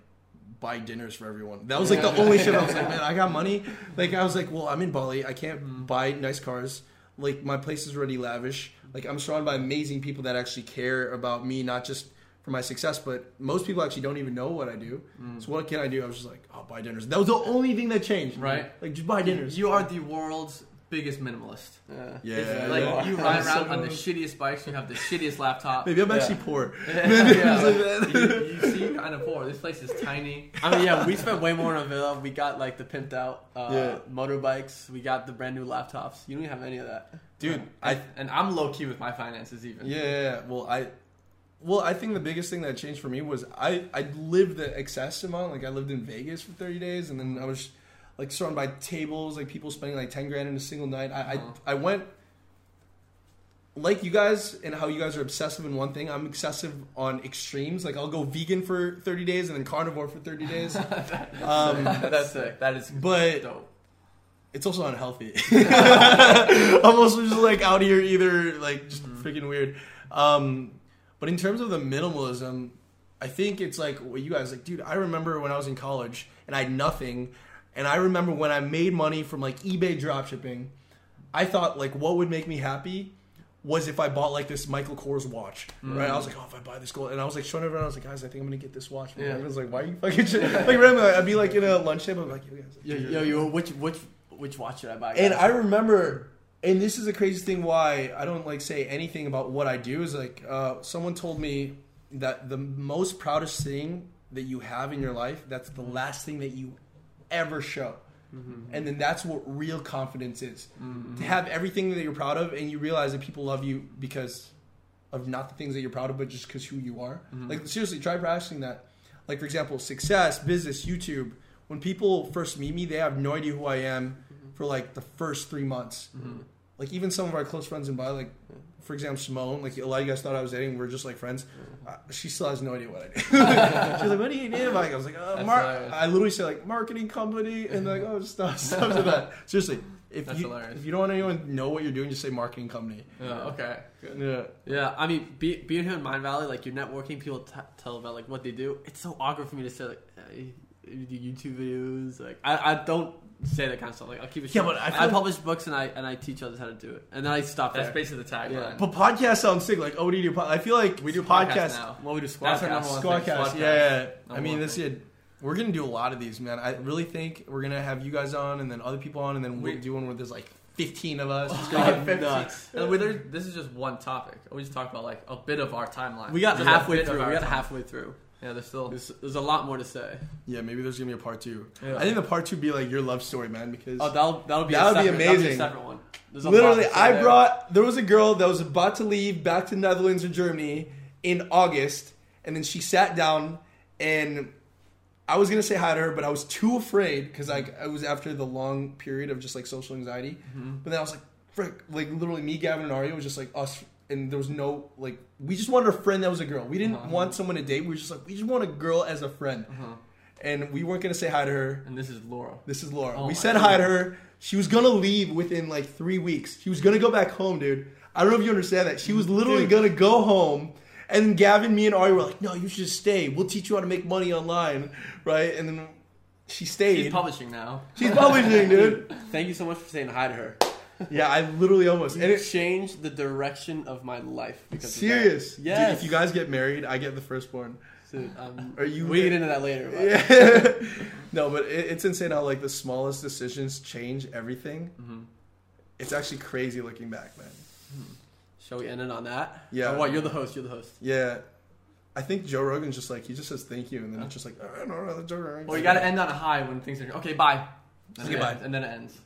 buy dinners for everyone. That was like the Yeah. only shit I was like, man, I got money. Like I was like, well, I'm in Bali, I can't mm-hmm. buy nice cars. Like my place is already lavish. Like I'm surrounded by amazing people that actually care about me, not just for my success, but most people actually don't even know what I do. Mm. So what can I do? I was just like, I'll buy dinners. That was the only thing that changed. Right. Like just buy dinners. You are the world's biggest minimalist. yeah. Yeah. Like yeah. you ride around so- on the shittiest bikes, you have the shittiest laptop. Maybe I'm Yeah. actually poor. yeah. you, you seem kind of poor. This place is tiny. I mean, yeah, we spent way more on a villa. We got like the pimped out uh, Yeah. motorbikes. We got the brand new laptops. You don't even have any of that. Dude, I I and I'm low key with my finances even. yeah, yeah, yeah. Well, I well, I think the biggest thing that changed for me was I I lived the excess amount. Like I lived in Vegas for 30 days, and then I was like surrounded by tables, like people spending like 10 grand in a single night. I Uh-huh. I, I went like you guys and how you guys are obsessive in one thing. I'm excessive on extremes. Like I'll go vegan for 30 days and then carnivore for 30 days. um, That's sick. That is but dope. it's also unhealthy. I'm also just like out here either like just freaking weird. Um, but in terms of the minimalism, I think it's like what you guys like, dude. I remember when I was in college and I had nothing, and I remember when I made money from like eBay dropshipping. I thought like what would make me happy was if I bought like this Michael Kors watch, right? I was like, oh, if I buy this gold, and I was like showing everyone, I was like, guys, I think I'm gonna get this watch. Yeah. I was like, why are you fucking? Shit? like, randomly, I'd be like in a lunch table, I'm like, yo, guys, Yo, yo, yo, which which which watch should I buy? and? I remember, and this is the crazy thing why I don't like say anything about what I do is like uh, someone told me that the most proudest thing that you have in your life that's the last thing that you ever show. Mm-hmm. And then that's what real confidence is. Mm-hmm. To have everything that you're proud of and you realize that people love you because of not the things that you're proud of, but just because who you are. Mm-hmm. Like seriously, try practicing that. Like for example, success, business, YouTube. When people first meet me, they have no idea who I am for like the first three months. Like even some of our close friends in Bali, like for example, Simone. Like a lot of you guys thought I was dating. We're just like friends. Uh, she still has no idea what I do. She's like, "What do you do?" Like, I was like, uh, mar-. I literally say like marketing company and like oh stuff stuff like that. Seriously, if That's you hilarious. if you don't want anyone to know what you're doing, just say marketing company. Yeah, okay. Good. Yeah. Yeah, I mean, be, being here in Mindvalley, like you're networking, people t- tell about like what they do. It's so awkward for me to say like, "Hey, YouTube videos. Like, I, I don't say that kind of stuff. Like, I'll keep it. Yeah, short. but I I, like- publish books and I and I teach others how to do it, and then I stop That's there. basically the tagline. Yeah. But podcast sounds sick. Like, oh, do you do? pod- I feel like We do podcast. podcasts now. Well, we do That's our number squadcast. one thing. Squadcast, Squadcast. yeah. yeah. I mean, this thing. year we're gonna do a lot of these, man. I really think we're gonna have you guys on, and then other people on, and then we'll We- do one where there's like 15 of us. It's Oh, gonna get nuts. And we literally- this is just one topic. We just talk about like a bit of our timeline. We got Just halfway through. We got time- halfway through. Yeah, there's still. There's, there's a lot more to say. Yeah, maybe there's gonna be a part two. Yeah. I think the part two be like your love story, man, because Oh, that'll that'll be That would be separate, amazing. a separate one. There's a literally, lot to say I there. brought there was a girl that was about to leave back to Netherlands or Germany in August, and then she sat down and. I was gonna say hi to her, but I was too afraid because like I was after the long period of just like social anxiety. Mm-hmm. But then I was like, frick, like literally me, Gavin, and Aria was just like us, and there was no like we just wanted a friend that was a girl. We didn't Uh-huh. want someone to date. We were just like we just want a girl as a friend, Uh-huh. and we weren't gonna say hi to her. And this is Laura. This is Laura. Oh we said hi to her. She was gonna leave within like three weeks. She was gonna go back home, dude. I don't know if you understand that. She was literally Dude. gonna go home. And Gavin, me, and Ari were like, "No, you should stay. We'll teach you how to make money online, right?" And then she stayed. She's publishing now. She's publishing, dude. Thank you so much for saying hi to her. Yeah, I literally almost. And it, changed the direction of my life because serious. Yes. if you guys get married, I get the firstborn. Dude, um, Are you- We get into that later. Yeah. no, but it, it's insane how like the smallest decisions change everything. Mm-hmm. It's actually crazy looking back, man. Shall we end it on that? Yeah. Or what? You're the host. You're the host. Yeah. I think Joe Rogan's just like he just says thank you and then it's just like I don't know Joe Rogan. Well, you got to end on a high when things are okay. Bye. Okay, bye. And then it ends.